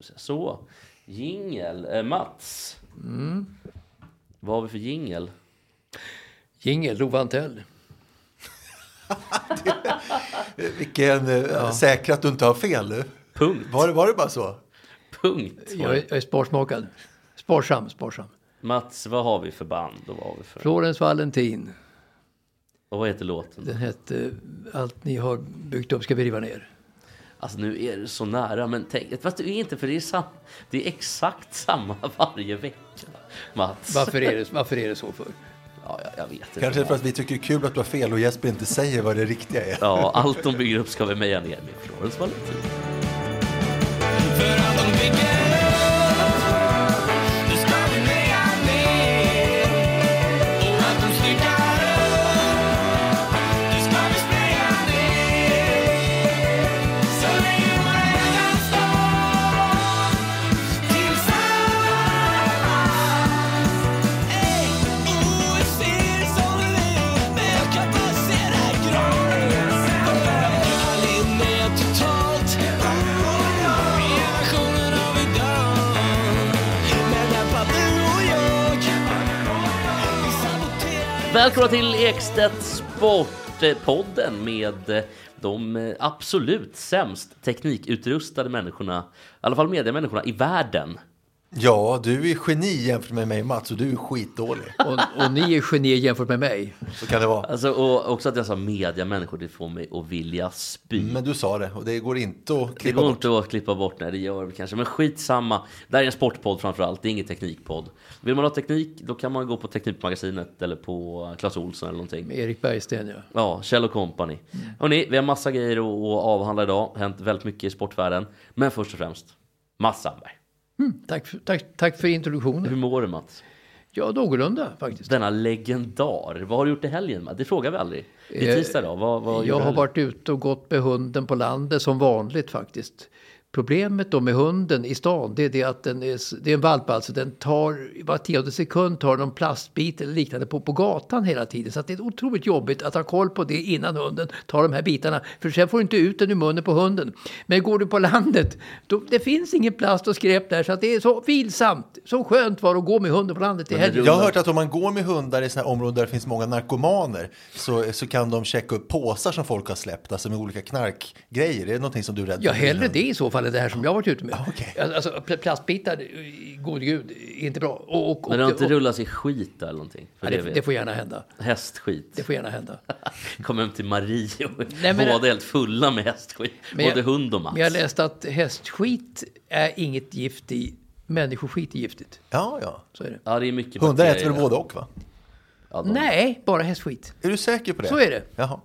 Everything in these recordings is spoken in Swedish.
Så, jingel. Eh, Mats. Vad har vi för jingel? Jingel, Love Antell. Vilken eh, säkra att du inte har fel nu. Punkt. Var, det- var det bara så? Punkt. Jag är, jag är sparsmakad. Sparsam, sparsam. Mats, vad har vi för band och vad har vi för... Florens Valentin. Och vad heter låten? Den hette Allt ni har byggt upp ska vi riva ner. Alltså nu är det så nära, men tänk, fast det är inte för det är, sam, det är exakt samma varje vecka. Mats. Varför är det, varför är det så för? Ja, jag, jag vet inte. Kanske för att vi tycker det är kul att du har fel och Jesper inte säger vad det riktiga är. Ja, allt de bygger upp ska vi meja ner med Florens Valentin. Välkomna till Ekstedt Sportpodden med de absolut sämst teknikutrustade människorna, i alla fall mediamänniskorna i världen. Ja, du är geni jämfört med mig Mats och du är skitdålig. Och, och ni är genier jämfört med mig. Så kan det vara. Alltså, och också att jag sa mediamänniskor, det får mig att vilja spy. Men du sa det och det går inte att Det klippa går bort. inte att klippa bort, nej det gör det kanske. Men skitsamma. Det här är en sportpodd framförallt, det är ingen teknikpodd. Vill man ha teknik, då kan man gå på Teknikmagasinet eller på Clas Ohlson eller någonting. Med Erik Bergsten, ja. Ja, Kjell Company. Hörrni, vi har massa grejer att, att avhandla idag. Hänt väldigt mycket i sportvärlden. Men först och främst, Mats Sandberg. Tack, för- tack, tack för introduktionen. Hur mår du Mats? Ja, någorlunda faktiskt. Denna legendar. Vad har du gjort i helgen? Det frågar vi aldrig. Det är Eh, tisdag idag. Vad, vad Jag har varit ute och gått med hunden på landet som vanligt faktiskt. Problemet då med hunden i stan det är det att den är, det är en valp alltså. Den tar var tionde sekund tar någon plastbit eller liknande på, på gatan hela tiden. Så det är otroligt jobbigt att ha koll på det innan hunden tar de här bitarna. För sen får du inte ut den ur munnen på hunden. Men går du på landet, då, det finns ingen plast och skräp där. Så det är så vilsamt. Så skönt var det att gå med hunden på landet i helgen. Jag har hört att om man går med hundar i sådana områden där det finns många narkomaner så, så kan de checka upp påsar som folk har släppt, alltså med olika knarkgrejer. Är det någonting som du är rädd Ja, för? hellre det i så fall än det här som jag varit ute med. okej. Alltså pl- plastbitar, gode gud, är inte bra. Och, och, och, Men det har inte och- rullat i skit eller någonting? För Ja, det, det, får gärna hända. Hästskit. Det får gärna hända. Kom hem till Marie och Nej, men- båda helt fulla med hästskit. Men jag- Både hund och Mats. Men jag läste att hästskit är inget gift i. Människoskit är giftigt. Ja, ja. Så är det. Ja, det är mycket Hundar äter väl både och va? Ja, de... Nej, bara hästskit. Är du säker på det? Så är det. Jaha.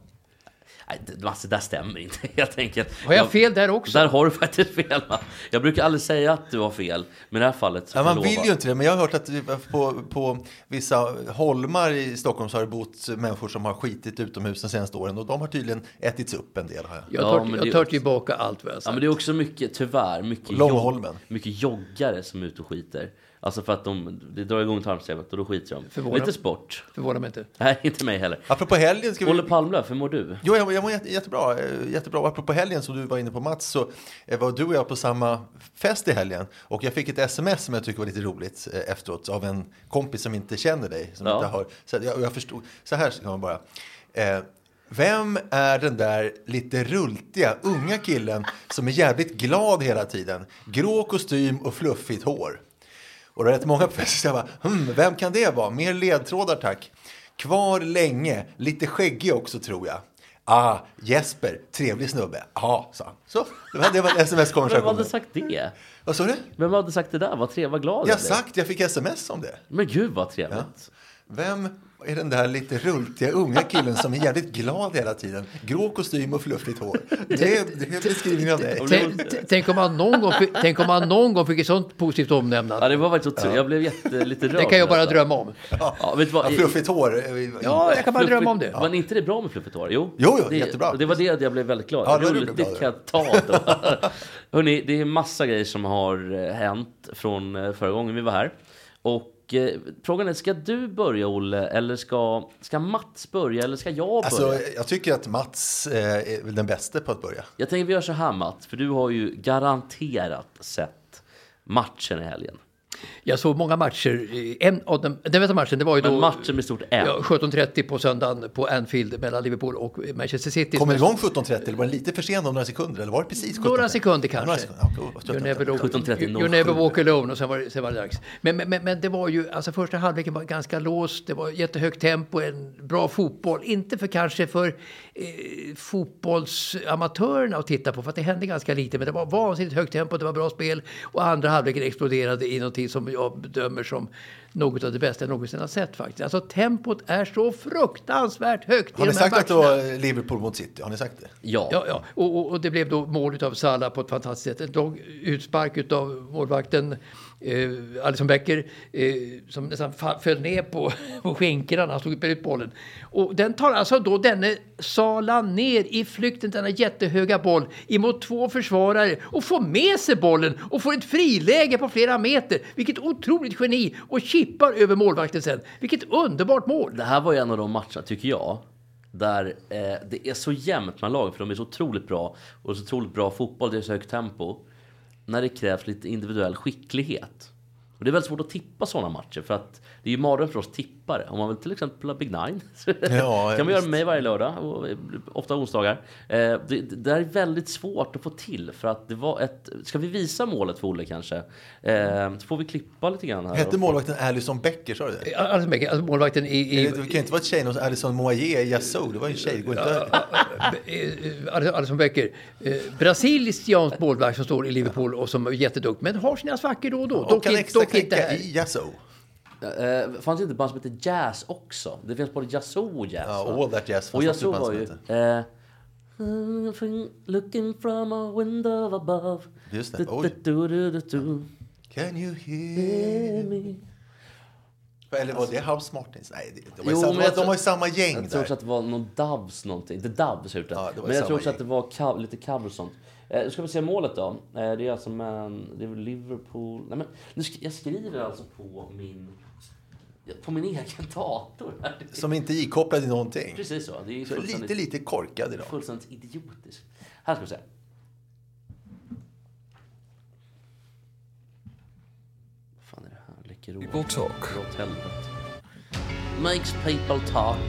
Det där stämmer inte helt enkelt. Har jag fel där också? Där har du faktiskt fel. Va? Jag brukar aldrig säga att du har fel. Men i det här fallet så Ja, man jag vill ju inte det, men jag har hört att på, på vissa holmar i Stockholm så har det bott människor som har skitit utomhus de senaste åren och de har tydligen ätits upp en del. Har jag. Jag Ja, tar, men jag tar tillbaka allt vad jag har Ja, sagt. men det är också mycket, tyvärr, mycket, Långholmen. mycket joggare som är ute och skiter. Alltså för att de, det drar igång tarmsystemet och då skiter de. Förvånar- Lite sport. Förvånar mig inte. Nej, inte mig heller. Apropå helgen ska vi... Olle Palmlöf, hur mår du? Jo, jag, jag mår jätte, jättebra. eh, jättebra. Och Apropå helgen som du var inne på Mats så eh, var du och jag på samma fest i helgen. Och jag fick ett sms som jag tycker var lite roligt eh, efteråt av en kompis som inte känner dig. Som Ja. inte har, så jag, jag förstod, så här kan man bara. Eh, vem är den där lite rultiga unga killen som är jävligt glad hela tiden? Grå kostym och fluffigt hår. Och det är rätt många på så Jag bara, hmm, vem kan det vara? Mer ledtrådar tack. Kvar länge, lite skäggig också tror jag. Ah, Jesper, trevlig snubbe. Ja, sa han. Så, det var, det var Vem hade sagt det? Vad sa du? Vem hade sagt det där? Vad trevlig, vad glad Jag jag har sagt, jag fick sms om det. Men gud vad trevligt. Vem, är den där lite rultiga unga killen som är jävligt glad hela tiden. Grå kostym och fluffigt hår. Det är, det är beskrivningen av dig. Tänk, om man någon gång, fick- tänk om man någon gång fick ett sånt positivt Ja, omnämnande. det var faktiskt otroligt. Jag blev jätte, lite rörd. Det kan jag bara nästan. drömma om. Ja, vet du vad? Ja, fluffigt hår. Ja, jag kan bara Fluffigt- drömma om det. Var inte det bra med fluffigt hår? Jo, Jo, jo, det, jättebra. Det var det jag blev väldigt glad Ja, det Roligt, det kan jag ta då. Hörrni, det är massa grejer som har eh, hänt från eh, förra gången vi var här. Och eh, frågan är, ska du börja Olle? Eller ska, ska Mats börja? Eller ska jag börja? Alltså, jag tycker att Mats eh, är den bästa på att börja. Jag tänker vi gör så här Mats, för du har ju garanterat sett matchen i helgen. Jag såg många matcher. En av dem, den bästa matchen det var ju då Men matchen med stort M. ja, 17.30 på söndagen på Anfield mellan Liverpool och Manchester City. Kom igång 17.30 eller var den lite för sen om några sekunder? Eller var det precis 17.30? Några sekunder kanske. några sekunder. Ja. You never, 17.30, you, you 07. never walk alone och sen var, det- sen var det dags. Men, men, men, men det var ju, alltså första halvleken var ganska låst, det var jättehögt tempo, en bra fotboll. Inte för kanske för eh, fotbollsamatörerna att titta på, för att det hände ganska lite. Men det var vansinnigt högt tempo, det var bra spel och andra halvleken exploderade i någonting som jag bedömer som något av det bästa jag någonsin har sett faktiskt. Alltså tempot är så fruktansvärt högt Har ni sagt att det var Liverpool mot City? Har ni sagt det? Ja. Ja, ja. Och, och, och det blev då mål av Salah på ett fantastiskt sätt. Ett lång utspark av målvakten eh, Alisson Becker eh, som nästan föll ner på, på skinkorna när han slog ut bollen. Och den tar alltså då denne Sala ner i flykten, denna jättehöga boll, emot två försvarare och får med sig bollen och får ett friläge på flera meter. Vilket otroligt geni! Och chippar över målvakten sen. Vilket underbart mål! Det här var ju en av de matcherna, tycker jag, där eh, det är så jämnt mellan lagen, för de är så otroligt bra. Och så otroligt bra fotboll, det är så högt tempo. När det krävs lite individuell skicklighet. Och det är väldigt svårt att tippa sådana matcher, för att det är ju mardröm för oss tippare. Om man vill till exempel ha Big Nine, Ja, kan man göra med mig varje lördag, och ofta onsdagar. Eh, det, det där är väldigt svårt att få till, för att det var ett... Ska vi visa målet för Olle kanske? Eh, så får vi klippa lite grann här. Hette målvakten Alison Becker, sa du det? Alisson Becker, alltså målvakten i... i Det kan inte vara ett tjejnamn. Alison Moyer Yassou, det var ju en tjej. Det går inte Eh, Alisson Becker. Brasiliansk målvakt som står i Liverpool och som är jätteduktig. Men har sina svackor då och då. och kan inte- extra inte knäcka här. i Yassou. Eh, fanns det inte band som heter Jazz också? Det finns både Yazoo och Jazz. Ja? All That Jazz och Yazoo var ju... hette. Eh, looking from a window above. Just det, Du, oj. du, du, du, du, Can you hear me. Eller var det House Martins? Nej, de, Jo, var samma, jag de var ju samma gäng Jag tror också där. att det var någon Doves någonting. The Doves heter Ja, det Men jag tror också gäng. att det var co- lite cover och sånt. Eh, ska vi se målet då. Eh, det är alltså man, det är Liverpool. Nej, men, nu sk- jag skriver alltså på min, på min egen dator. här. Som inte är ikopplad i någonting. Precis så. Det är Så lite, lite korkad idag. Fullständigt idiotisk. Här ska vi se. Vad fan är det här? Läcker People talk. Dra åt helvete. Makes people talk.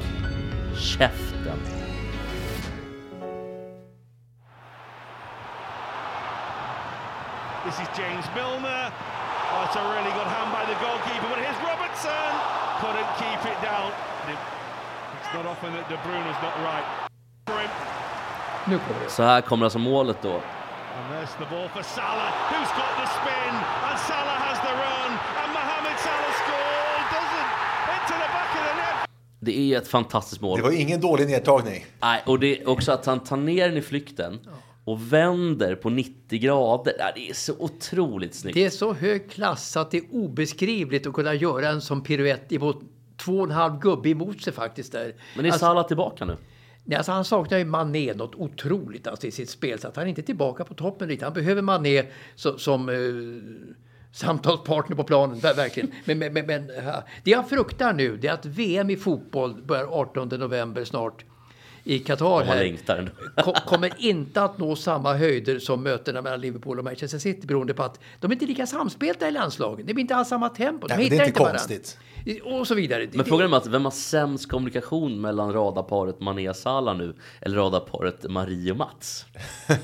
Käften. This is James Milner. Oh, it's a really good hand by the goalkeeper, but here's Robertson. Couldn't keep it down. It's not often that De Bruyne's not right. For him. Nu kommer det. Så här kommer alltså målet då. And there's the ball for Salah, who's got the spin, and Salah has the run, and Mohamed Salah scored, doesn't into the back of the net. Det är ett fantastiskt mål. Det var ingen dålig nedtagning. Nej, och det är också att han tar ner den i flykten och vänder på 90 grader. Det är så otroligt snyggt. Det är så hög klass att det är obeskrivligt att kunna göra en sån piruett emot två och en halv gubbe emot sig faktiskt där. Men är alltså, Salah tillbaka nu? nej, alltså, han saknar ju Mané något otroligt alltså, i sitt spel så att han är inte tillbaka på toppen riktigt. Han behöver Mané så, som eh, samtalspartner på planen, ver- verkligen. Men, men, men, men ja. det jag fruktar nu det är att VM i fotboll börjar 18 november snart i Qatar. Här. kommer inte att nå samma höjder som mötena mellan Liverpool och Manchester City beroende på att de är inte lika samspelta i landslagen. Det blir inte alls samma tempo. De Nej, men det är hittar inte varandra. konstigt. Och så vidare. Men frågan är att vem har sämst kommunikation mellan radarparet Mané Salah nu eller radarparet Marie och Mats?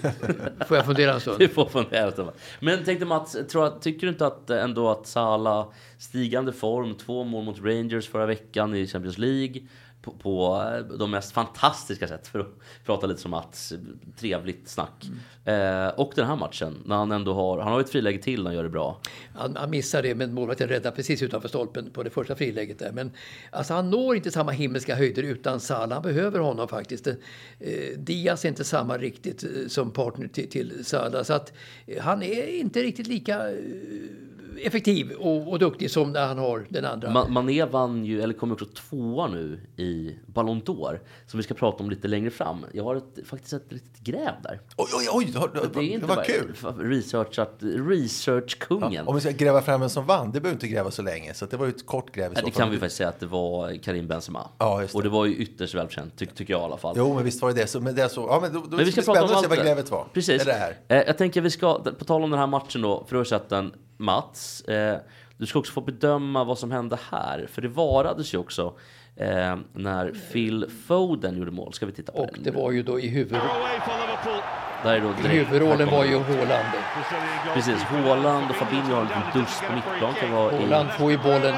Får jag fundera en stund? Det får fundera lite. Men tänkte Mats, tror att, tycker du inte att eh, ändå att Salah stigande form, två mål mot Rangers förra veckan i Champions League, på, på de mest fantastiska sätt för att prata lite som Mats. Trevligt snack. Eh, och den här matchen, när han ändå har, han har ju ett friläge till när han gör det bra. Han, han missar det, men målvakten räddar precis utanför stolpen på det första friläget där. Men alltså, han når inte samma himmelska höjder utan Salah. Han behöver honom faktiskt. Eh, Diaz är inte samma riktigt eh, som partner till, till Salah. Så att eh, han är inte riktigt lika eh, effektiv och, och duktig som när han har den andra. Ma- Mané vann ju, eller kommer också tvåa nu i Ballon d'Or. Som vi ska prata om lite längre fram. Jag har ett, faktiskt ett litet gräv där. Oj, oj, oj! Det, Det är inte var bara kul! researchat, researchkungen. Om vi ska gräva fram vem som vann, det behöver inte gräva så länge. Så det var ju ett kort gräv i så det kan vi faktiskt säga att det var Karim Benzema. Ja, just det. Och det var ju ytterst välkänt, ty tycker jag i alla fall. Jo, men visst var det det. Så, men det är så, ja, men då, då Men vi ska det prata om spännande att se allt vad det. grävet var. Precis. Det det här. Eh, jag tänker vi ska, på tal om den här matchen då, för sett den, Mats. Eh, du ska också få bedöma vad som hände här. För det varades ju också eh, när Phil Foden gjorde mål. Ska vi titta på Och den? det var ju då i huvud, Away for Liverpool. Där är då i direkt- huvudrollen var ju goalkeeper. Precis, Haaland och Fabinho har en liten dust på mittplan. Kan vara i, Haaland får ju bollen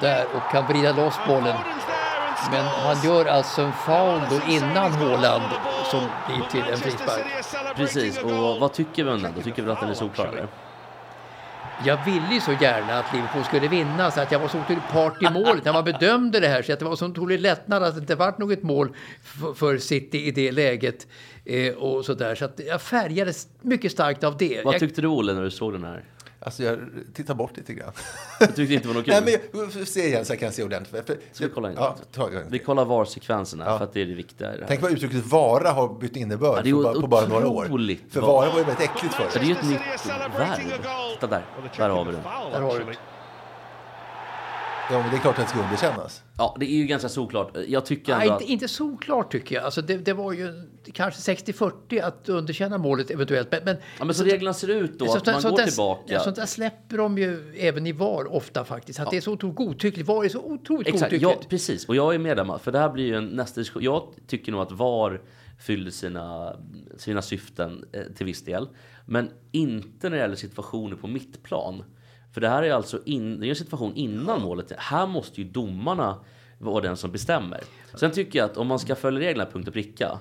där och kan vrida loss bollen. Men han gör alltså en foul då innan Haaland som blir till en frispark. Precis, och vad tycker vi om den då? Tycker vi att den är solklar? Jag ville ju så gärna att Liverpool skulle vinna så att jag var så otroligt part i målet när man bedömde det här. Så att det var så otroligt lättnad att det inte vart något mål för, City i det läget. Eh, och så där. Så att jag färgades mycket starkt av det. Vad jag, tyckte du Olle när du såg den här? Alltså, jag tittar bort lite grann. Du tyckte inte det var något kul? Nej, men jag se igen så jag kan se ordentligt. För, Ska vi kolla in? Ja, ta Vi kollar VAR-sekvenserna för att det är det viktiga det. Tänk vad uttrycket vara har bytt innebörd Ja, det är på, bara, på bara några år. För vara var ju väldigt äckligt förut. Det är ju ett nytt verb. Titta där, där har vi foul, Där har du actually. Ja, men det är klart att det ska underkännas. Ja, det är ju ganska solklart. Jag tycker Nej, ändå att... inte, inte såklart tycker jag. Alltså det, det var ju kanske 60-40 att underkänna målet eventuellt. Men, men, Ja, men så reglerna ser ut då, Så- att man så går där- tillbaka. Ja, sånt där släpper de ju även i VAR ofta faktiskt. Att det är så otroligt godtyckligt. VAR är så otroligt Exakt, godtyckligt. ja, precis. Och jag är med där, för det här blir ju en nästa diskussion. Jag tycker nog att VAR fyller sina, sina syften eh, till viss del. Men inte när det gäller situationer på mittplan. För det här är alltså in, det är en situation innan målet. Här måste ju domarna vara den som bestämmer. Sen tycker jag att om man ska följa reglerna punkt och pricka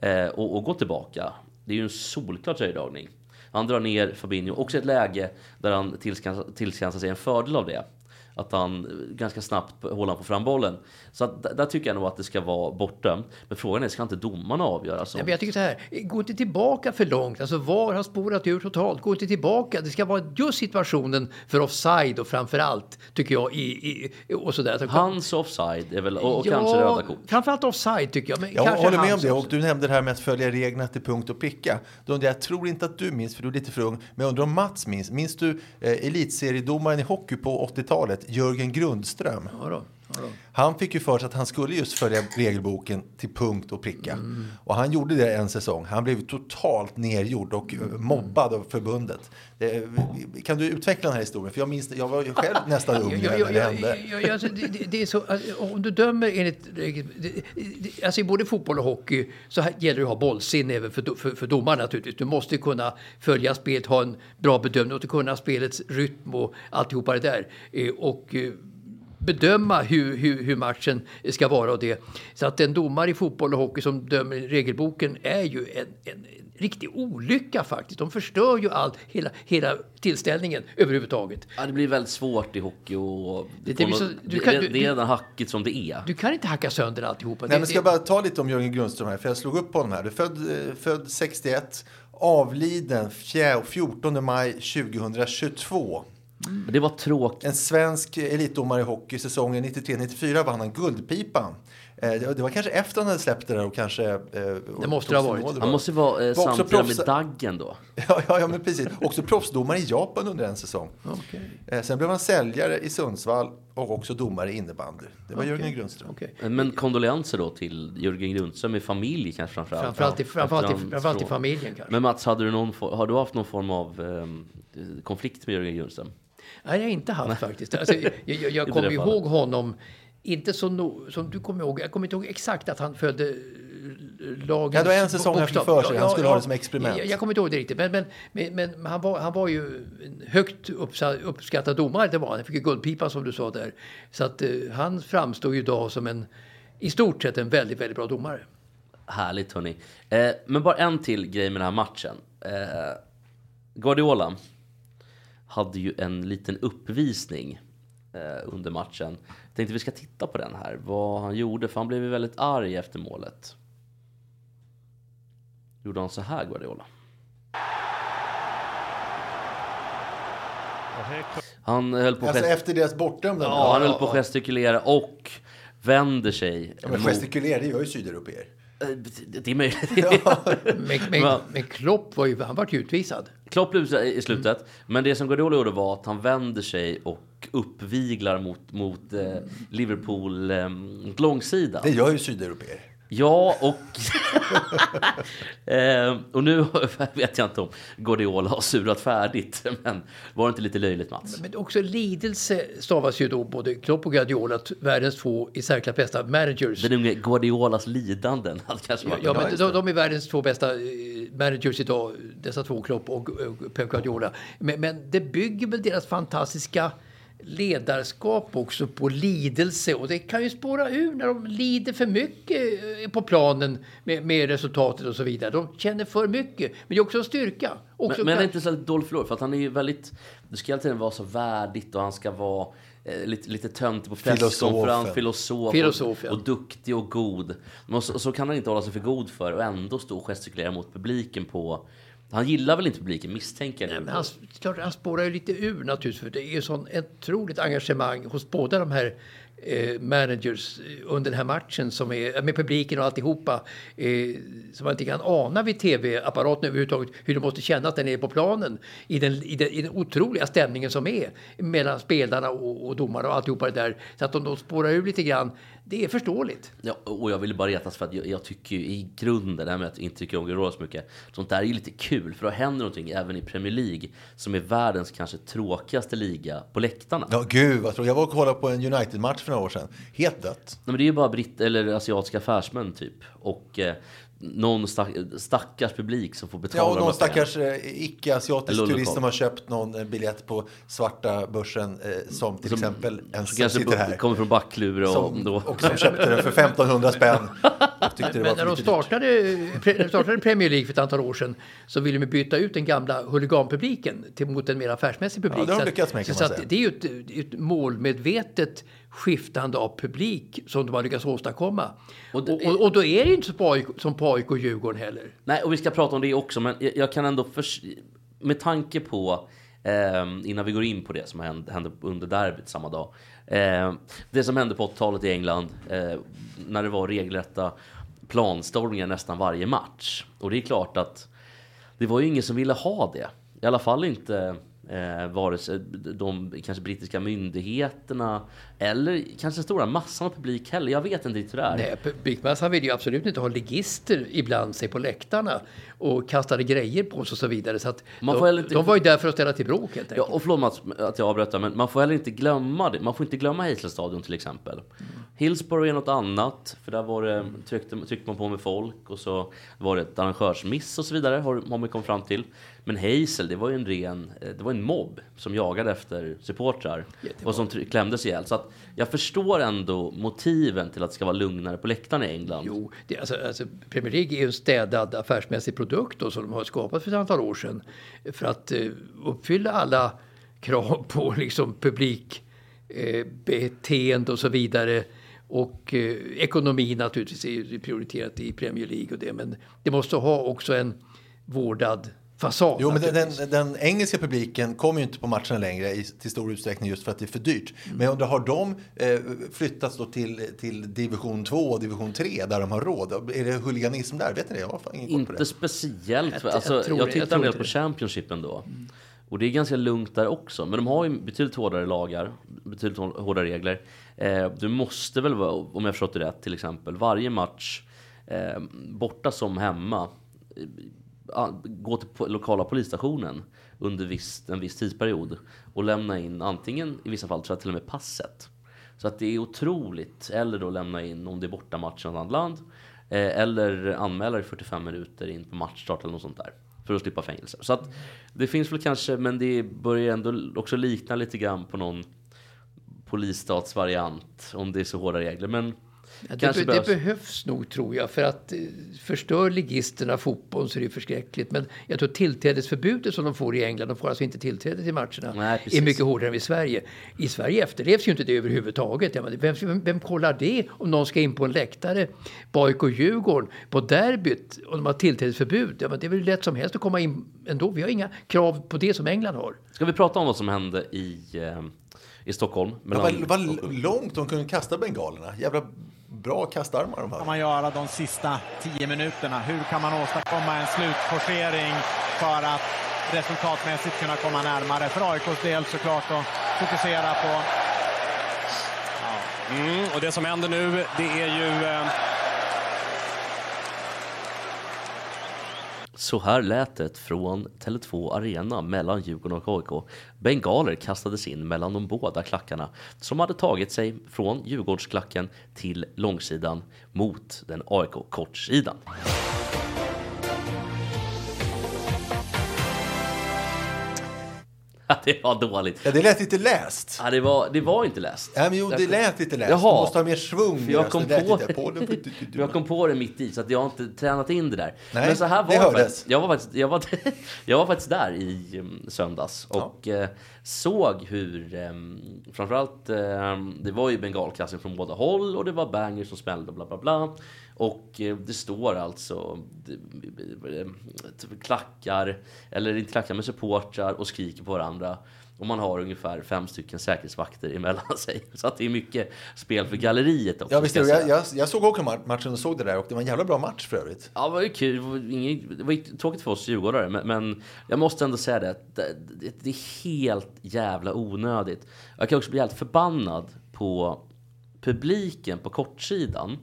eh, och, och gå tillbaka. Det är ju en solklar tröjdragning. Han drar ner Fabinho, också ett läge där han tillskansar, tillskansar sig en fördel av det. Att han ganska snabbt håller han på fram bollen. Så att, där- tycker jag nog att det ska vara bortdömt. Men frågan är, ska inte domarna avgöra? Så? Nej, men jag tycker så här, gå inte tillbaka för långt. Alltså VAR har spårat ur totalt. Gå inte tillbaka. Det ska vara just situationen för offside och framför allt, tycker jag, i, i, och sådär. Så- Hans offside är väl, och, och Ja, kanske röda kort. Framförallt offside tycker jag. Men Jag kanske håller med om det. Och du nämnde det här med att följa reglerna till punkt och pricka. Då jag tror inte att du minns, för du är lite för ung, men jag undrar om Mats minns. Minns du eh, elitseriedomaren i hockey på 80-talet, Jörgen Grundström? Ja då. Han fick ju för sig att han skulle just följa regelboken till punkt och pricka. Mm. Och han gjorde det en säsong. Han blev totalt nergjord och eh, mobbad av förbundet. Det, kan du utveckla den här historien? För jag minns jag var ju själv nästan ung när det hände. alltså, det, det- det är så, alltså, om du dömer enligt... Alltså i både fotboll och hockey så gäller det att ha bollsinne även för, för, för domaren naturligtvis. Du måste kunna följa spelet, ha en bra bedömning och kunna spelets rytm och alltihopa det där. Eh, Och eh, bedöma hur, hur, hur matchen ska vara och det. Så att en domare i fotboll och hockey som dömer regelboken är ju en, en, en riktig olycka faktiskt. De förstör ju allt, hela, hela tillställningen överhuvudtaget. Ja, det blir väldigt svårt i hockey och... Det- det så- du kan- det, du- det är redan hackigt som det är. Du kan inte hacka sönder alltihopa. Nej, Det- men ska bara ta lite om Jörgen Grundström här, för jag slog upp på honom här. Du är född, eh, född 61, avliden fjär- 14 maj 2022. Men det var tråkigt. En svensk elitdomare i hockey säsongen 93-94 vann han Guldpipan. Eh, Det var kanske efter han hade släppt det där och kanske... eh, Det måste det ha varit. Han måste ju vara eh, Var samtida med proffs- Daggen då. Ja, ja, ja, men precis. Också proffsdomare i Japan under en säsong. Okej. Eh, Sen blev han säljare i Sundsvall och också domare i innebandy. Det var Jörgen Grundström. Okej. Men kondolenser då till Jörgen Grundström i familj kanske framförallt. Framförallt, i, framförallt, i, framförallt i familjen kanske. Men Mats, hade du någon, har du haft någon form av ehm, konflikt med Jörgen Grundström? Nej, jag har inte haft faktiskt. Alltså, jag jag, jag kommer ihåg honom, inte så no, som du kommer ihåg. Jag kommer inte ihåg exakt att han följde eh, lagens Ja, det var en säsong han fick för sig. Han skulle ha det som experiment. Jag, jag kommer inte ihåg det riktigt. Men, men, men, men han, var, han var ju en högt uppskattad domare. Det var han. Han fick ju guldpipa som du sa där. Så att eh, han framstår ju idag som en i stort sett en väldigt, väldigt bra domare. Härligt hörni. Eh, men bara en till grej med den här matchen. Eh, Guardiola hade ju en liten uppvisning eh, under matchen. Jag tänkte vi ska titta på den här, vad han gjorde, för han blev ju väldigt arg efter målet. Gjorde han så här Guardiola? Han höll på, Alltså efter deras bortdömda. ja, han höll på att gestikulera och vänder sig. Ja, men mot- gestikulera, det gör ju sydeuropeer. Eh, det, är möjligt. Men, men, Va? men Klopp var ju, han var ju utvisad. Klopp blev utvisad i slutet, men det som Guardiola gjorde var att han vänder sig och uppviglar mot, mot eh, Liverpool eh, mot långsidan. Det gör ju sydeuropeer. Ja, och... eh, och nu vet jag inte om Guardiola har surat färdigt, men var det inte lite löjligt Mats? Men också lidelse stavas ju då både Klopp och Guardiola, världens två i särklass bästa managers. Den unge Guardiolas lidanden hade kanske varit... Ja, men de, de är världens två bästa eh, managers idag, dessa två, Klopp och, och Pep Guardiola. Men, men det bygger väl deras fantastiska ledarskap också på lidelse och det kan ju spåra ur när de lider för mycket eh, på planen med, med resultatet och så vidare. De känner för mycket, men det är också en styrka. Också Men, men det är inte så dåligt förlor, för att han är ju väldigt... Det ska hela tiden vara så värdigt och han ska vara eh, lite, lite töntig på presskonferens, filosof, Filosof, ja. och, och duktig och god. Men så, så kan han inte hålla sig för god för och ändå stå och gestikulera mot publiken på... Han gillar väl inte publiken, misstänker jag. Men han, klart, han spårar ju lite ur naturligtvis. För det är ju sån otroligt engagemang hos båda de här eh, managers eh, under den här matchen som är med publiken och alltihopa. Eh, som man inte kan ana vid tv-apparaten överhuvudtaget hur det måste kännas där nere på planen. I den, i, den, I den otroliga stämningen som är mellan spelarna och, och domare och alltihopa det där. Så att de, de spårar ur lite grann. Det är förståeligt. Ja, och jag ville bara retas för att jag, jag tycker ju i grunden, det här med att inte tycker om Guardiola så mycket, sånt där är ju lite kul för då händer någonting även i Premier League som är världens kanske tråkigaste liga på läktarna. Ja, gud vad tråkigt. Jag var och kollade på en United-match för några år sedan. Helt dött. Nej, men det är ju bara britt eller asiatiska affärsmän typ. Och eh, någon stack, stackars publik som får betala Ja, och de någon stackars eh, icke-asiatisk turist som har köpt någon eh, biljett på svarta börsen som till Som- exempel en som Kanske sitter här. kommer från Backlura och Som, då... och som köpte den för 1500 spänn. Och var Men när för de startade, pre- när de startade Premier League för ett antal år sedan så ville de byta ut den gamla huliganpubliken till, mot en mer affärsmässig publik. Ja, det har de Så lyckats med, kan så man att säga. Det är ju ett, ett målmedvetet skiftande av publik som de har lyckats åstadkomma. Och det- och, och, då är det inte så på AIK, som AIK och Djurgården heller. Nej, och vi ska prata om det också, men jag, jag kan ändå... Förs- med tanke på, eh, innan vi går in på det som hände, hände under derbyt samma dag. Eh, det som hände på 80-talet i England, eh, när det var regelrätta planstormningar nästan varje match. Och det är klart att det var ju ingen som ville ha det. I alla fall inte eh, vare sig de kanske brittiska myndigheterna eller kanske den stora massan av publik heller. Jag vet inte riktigt hur det är. Nej, publikmassan vill ju absolut inte ha ligister ibland sig på läktarna och kastade grejer på oss och så vidare. Så att Man de, får heller inte- de var ju där för att ställa till bråk helt Ja, enkelt. och förlåt Mats att jag avbröt men man får heller inte glömma det. Man får inte glömma Hazelstadion till exempel. Hillsborough är något annat, för där var det, tryckte, tryckte man på med folk och så var det ett arrangörsmiss och så vidare, har, har man kommit fram till. Men Hazel, det var ju en ren, eh, det var en mobb som jagade efter supportrar och som klämdes ihjäl. Så att jag förstår ändå motiven till att det ska vara lugnare på läktarna i England. Jo, det, alltså, alltså, Premier League är ju en städad affärsmässig produkt då, som de har skapat för ett antal år sedan. För att eh, uppfylla alla krav på liksom, publikbeteende eh, och så vidare. Och eh, ekonomi naturligtvis är ju prioriterat i Premier League och det. Men det måste ha också en vårdad fasad. Jo, men den, den, den engelska publiken kommer ju inte på matcherna längre i, till stor utsträckning just för att det är för dyrt. Men jag undrar, har de eh, flyttats då till, till division 2 och division 3 där de har råd? Är det huliganism där? Vet ni det? Jag har fan ingen koll på Inte det. speciellt. Jag- alltså, jag, tror. Jag tittar en del inte på det. Championship ändå. Och det är ganska lugnt där också. Men de har ju betydligt hårdare lagar, betydligt hår- hårdare regler. Eh, du måste väl, vara, om jag förstått det rätt, till exempel varje match, eh, borta som hemma, gå till lokala polisstationen under viss, en viss tidsperiod och lämna in antingen, i vissa fall tror jag till och med passet. Så att det är otroligt. Eller då lämna in om det är bortamatch i något annat land. Eh, eller anmäla i 45 minuter in på matchstart eller något sånt där. För att slippa fängelse. Så att det finns väl kanske, men det börjar ändå också likna lite grann på någon polisstatsvariant. Om det är så hårda regler. Men Ja, det, be- det behövs- nog tror jag. För att eh, förstör ligisterna fotbollen så är det förskräckligt. Men jag tror tillträdesförbudet som de får i England, de får alltså inte tillträde till matcherna, Nej, är mycket hårdare än i Sverige. I Sverige efterlevs ju inte det överhuvudtaget. Ja, men vem, vem, vem kollar det om någon ska in på en läktare på AIK och Djurgården på derbyt och de har tillträdesförbud? Ja, men det är väl lätt som helst att komma in ändå. Vi har inga krav på det som England har. Ska vi prata om vad som hände i, eh, i Stockholm? Ja, vad, vad långt de kunde kasta bengalerna. Jävla bra kastarmar de kan hade. man göra de sista tio minuterna? Hur kan man åstadkomma en slutforcering för att resultatmässigt kunna komma närmare? För AIKs del såklart att fokusera på Mm, och det som händer nu, det är ju... Eh, Så här lät det från Tele2 Arena mellan Djurgården och AIK. Bengaler kastades in mellan de båda klackarna som hade tagit sig från Djurgårdsklacken till långsidan mot den AIK-kortsidan. det var dåligt. Ja, det lät lite läst. Ja, det, var, det var inte läst. Ja, men jo, det lät lite läst. Jaha. Du måste ha mer svung För jag kom, på, jag kom på det mitt i, så att jag har inte tränat in det där. Nej, Men så här var det hördes. Jag var faktiskt, jag var, jag var faktiskt där i um, söndags och eh, såg hur, um, framförallt, um, det var ju bengalklassen från båda håll och det var bangers som smällde och bla bla bla. Och eh, det står alltså eh, klackar, eller inte klackar, men supportrar och skriker på varandra. Och man har ungefär fem stycken säkerhetsvakter emellan sig. Så att det är mycket spel för galleriet också. Ja, visst jag. Jag, jag, såg också ma- matchen och såg det där och det var en jävla bra match för övrigt. Ja, det var ju kul. Inget, det var tråkigt för oss djurgårdare, men, men jag måste ändå säga det, det, det, det är helt jävla onödigt. Jag kan också bli helt förbannad på publiken på kortsidan.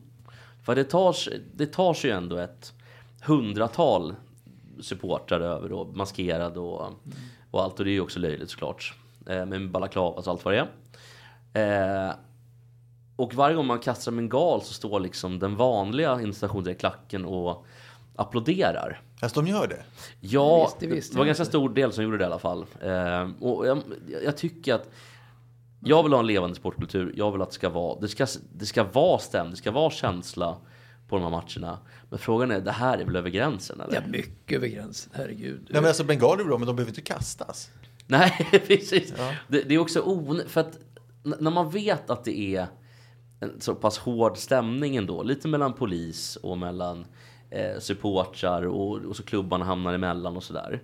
För det tar, det tar sig ju ändå ett hundratal supportrar över och maskerade och, och allt. Och det är ju också löjligt såklart. Eh, med balaklavas och allt vad det är. Eh, och varje gång man kastar en bengal så står liksom den vanliga installationen i klacken och applåderar. Fast de gör det. Ja, Visst, det visste det var en ganska stor del som gjorde det i alla fall. Eh, och jag, jag tycker att jag vill ha en levande sportkultur. Jag vill att det ska vara, det ska, det ska vara stäm, det ska vara känsla på de här matcherna. Men frågan är, det här är väl över gränsen eller? Ja, mycket över gränsen, herregud. Nej, men alltså bengaler är bra, men de behöver inte kastas. Nej, precis. Det, det är också onödigt, för att när man vet att det är en så pass hård stämning ändå, lite mellan polis och mellan eh, supportrar och, och så klubbarna hamnar emellan och sådär.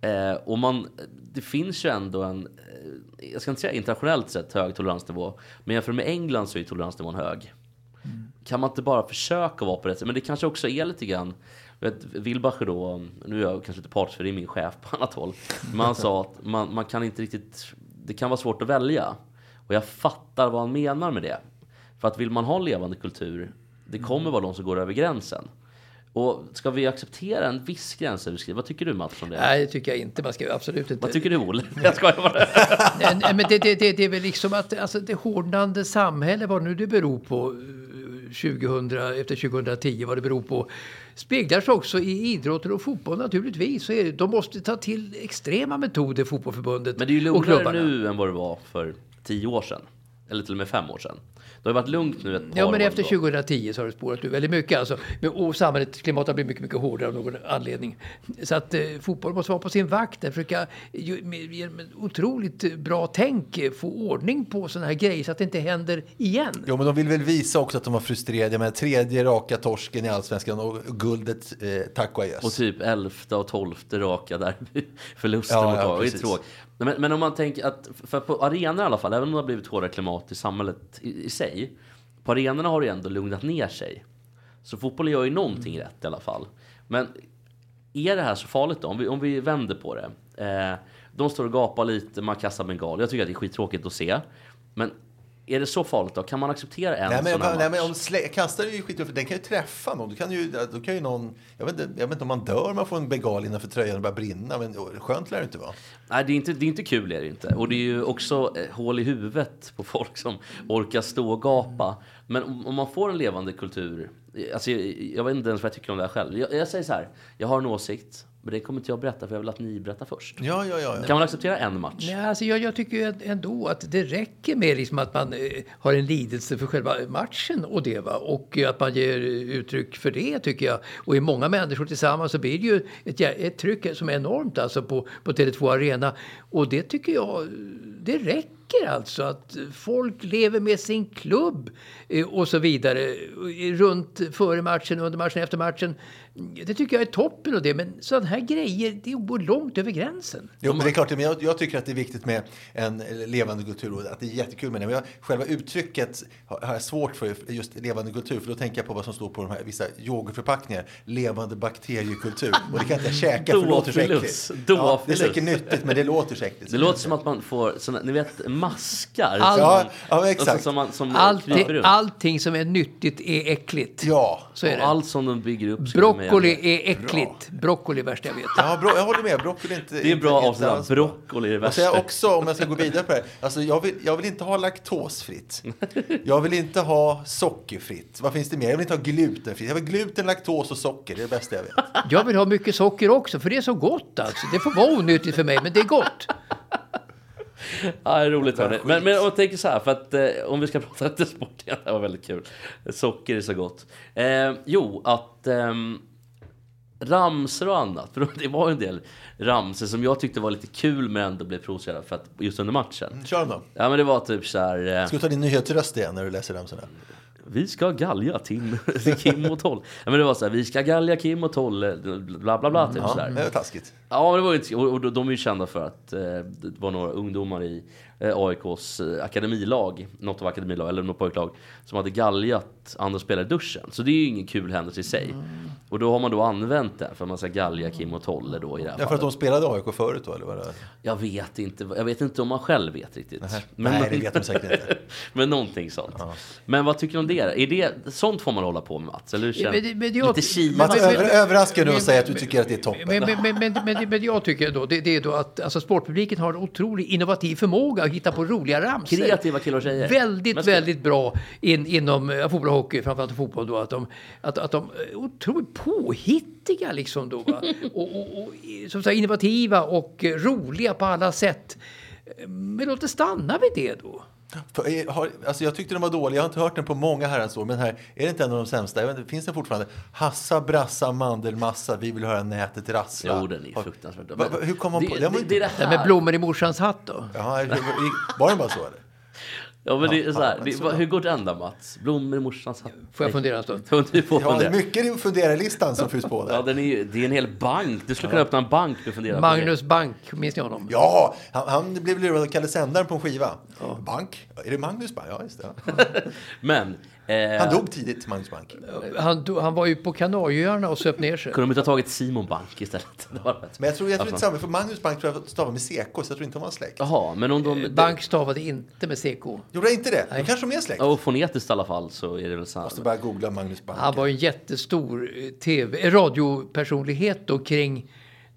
Eh, och man, det finns ju ändå en, eh, jag ska inte säga internationellt sett hög toleransnivå, men jämfört med England så är toleransnivån hög. Kan man inte bara försöka vara på rätt sätt? Men det kanske också är lite grann vet, Wilbacher då, nu är jag kanske lite partisk för det är min chef på annat håll. Men han sa att man, man kan inte riktigt, det kan vara svårt att välja. Och jag fattar vad han menar med det. För att vill man ha en levande kultur, det kommer vara de som går över gränsen. Och ska vi acceptera en viss gränsöverskridning? Vad tycker du Mats om det? Nej, det tycker jag inte. Man ska absolut inte. Vad tycker du Olle? Jag skojar bara. Nej, nej, men det, det, det, det är väl liksom att alltså, det hårdnande samhälle, vad nu det beror på, eh, 2000, efter 2010, vad det beror på, speglar sig också i idrotten och fotboll naturligtvis. Så det, de måste ta till extrema metoder, fotbollförbundet Men det är ju lugnare nu än vad det var för tio år sedan. Eller till och med fem år sedan. Det har varit lugnt nu ett par Ja, men år efter ändå. 2010 så har det spårat ur väldigt mycket. Alltså. Och samhället, klimatet har blivit mycket, mycket hårdare av någon anledning. Så att eh, fotboll måste vara på sin vakt. där, Försöka genom otroligt bra tänk eh, få ordning på sådana här grejer så att det inte händer igen. Jo, men de vill väl visa också att de var frustrerade med tredje raka torsken i allsvenskan och guldet, eh, tack och adjöss. Och typ elfte och tolfte raka där förlusten Ja, mot ja, AIK. Det är precis. Tråkigt. Men, men om man tänker att, för på arenan i alla fall, även om det har blivit hårdare klimat i samhället i, i sig. På arenorna har det ändå lugnat ner sig. Så fotbollen gör ju någonting rätt i alla fall. Men är det här så farligt då? Om vi, om vi vänder på det. Eh, de står och gapar lite, man kastar bengal. Jag tycker att det är skittråkigt att se. Men är det så farligt då? Kan man acceptera en Nej men, sån här nej, match? men om slä, kastar är ju skit, för den kan ju träffa någon. Du kan ju, då kan ju någon, jag, vet inte, jag vet inte om man dör om man får en bengal innanför tröjan och börjar brinna. Men skönt lär det inte vara. Nej, det är, inte, det är inte kul är det inte. Och det är ju också eh, hål i huvudet på folk som orkar stå och gapa. Men om, om man får en levande kultur, eh, alltså jag, jag vet inte ens vad jag tycker om det här själv. Jag, jag säger så här, jag har en åsikt Men det kommer inte jag berätta för jag vill att ni berättar först. Ja, ja, ja. Kan man acceptera en match? Nej, alltså jag, jag tycker ju ändå att det räcker med liksom att man eh, har en lidelse för själva matchen och det. Va? Och att man ger uttryck för det tycker jag. Och i många människor tillsammans så blir det ju ett, ett tryck som är enormt alltså på, på Tele2 Arena. Och det tycker jag, det räcker alltså att folk lever med sin klubb eh, och så vidare. Runt före matchen, under matchen, efter matchen. Det tycker jag är toppen och det. Men sådana här grejer, det går långt över gränsen. Jo, men det är klart, men jag, jag tycker att det är viktigt med en levande kultur och att det är jättekul med det. Men jag, själva uttrycket har jag svårt för, just levande kultur, för då tänker jag på vad som står på de här vissa yoghurtförpackningar. Levande bakteriekultur. Och det kan inte jag käka för det låter så äckligt. Ja, det är säkert nyttigt, men det låter så äckligt. Det låter som att man får såna, ni vet maskar. Allt- som, Ja, ja, exakt. Alltså, som, man, som Allting, allting som är nyttigt är äckligt. Ja. Så är det. allt som de bygger upp. Broccoli är äckligt. Broccoli är värst jag vet. Ja, bra, jag håller med. Broccoli är inte... Det är inte- bra avsnitt. bra. Broccoli är det Och så är jag värsta. också, om jag ska gå vidare på det här, alltså jag vill, jag vill inte ha laktosfritt. Jag vill inte ha sockerfritt. Vad finns det mer? Jag vill inte ha glutenfritt. Jag vill gluten, laktos och socker. Det är det bästa jag vet. Jag vill ha mycket socker också, för det är så gott alltså. Det får vara onyttigt för mig, men det är gott. Ja, det är roligt hörni. Men, men jag tänker så här, för att eh, om vi ska prata lite sport igen, det var väldigt kul. Socker är så gott. Eh, jo, att ehm, ramser och annat, för det var en del ramser som jag tyckte var lite kul men ändå blev provocerad för att just under matchen. Kör då. Ja men det var typ så här. Eh, Ska du ta din nyhetsröst igen när du läser ramsorna? Vi ska galja Tim, Kim och Toll. Ja men det var så här, vi ska galja Kim och Toll, bla bla bla. Typ Ja, så där. det var taskigt. Ja, men det var inte, och och de är ju kända för att eh, det var några ungdomar i AIKs eh, akademilag, något av akademilag, eller något pojklag, som hade galjat andra spelare i duschen. Så det är ju ingen kul händelse i sig. Och då har man då använt det för att man ska galja Kim och Tolle då i det här Ja, för att de spelade AIK förut då, eller vad det är? Jag vet inte, jag vet inte om man själv vet riktigt. Nej, det vet de säkert inte. men någonting sånt. Men vad tycker du om det? Är det? Sånt får man hålla på med Mats? Eller hur känner Men det- men jag- Lite Kina? Mats, Men- men- över, överraska nu och säg att du tycker att det är toppen. Men, men, men, men, men, men jag tycker då, det, det är då att alltså, sportpubliken har en otrolig innovativ förmåga hitta på roliga ramsor. Kreativa killar och tjejer. Väldigt, Men väldigt bra in, inom eh, fotboll och hockey, framförallt fotboll då, att de, att, att de är otroligt påhittiga liksom då. Och, och, och som sagt, innovativa och eh, roliga på alla sätt. Men låt det stanna vid det då. För, eh, har, alltså jag tyckte den var dålig. Jag har inte hört den på många herrans år. Men här, är det inte en av de sämsta? Jag vet inte, finns den fortfarande? Hassa, brassa, mandelmassa. Vi vill höra nätet rassla. Jo, den är fruktansvärt. Hur kom man det, på det? Det, det är det Det här. med blommor i morsans hatt då. Ja, var den bara så eller? Ja, men det är så här, Ja, det, hur går den då Mats? Blommor i morsans hatt? Får jag fundera en stund? Du får Ja, det är fundera. mycket i funderarlistan som fylls på där. Ja, den är ju, det är en hel bank. Du skulle kunna öppna en bank och fundera på Magnus Bank, minns ni honom? Ja, han, han blev lurad av Kalle Sändaren på en skiva. Bank? Är det Magnus Bank? Ja, just det. det. Men, Han dog tidigt, Magnus Bank. Han, han var ju på Kanarieöarna och söp ner sig. kunde de inte ha tagit Simon Bank istället? Men jag tror, jag tror inte Alltså. samma, för Magnus Bank tror jag stavar med CK, så jag tror inte de var släkt. Jaha, men om de... Bank stavade inte med CK. Gjorde jag inte det? De kanske de är släkt. Och fonetiskt i alla fall så är det väl här. Måste bara googla Magnus Bank. Han var en jättestor eh, TV, eh, radiopersonlighet då kring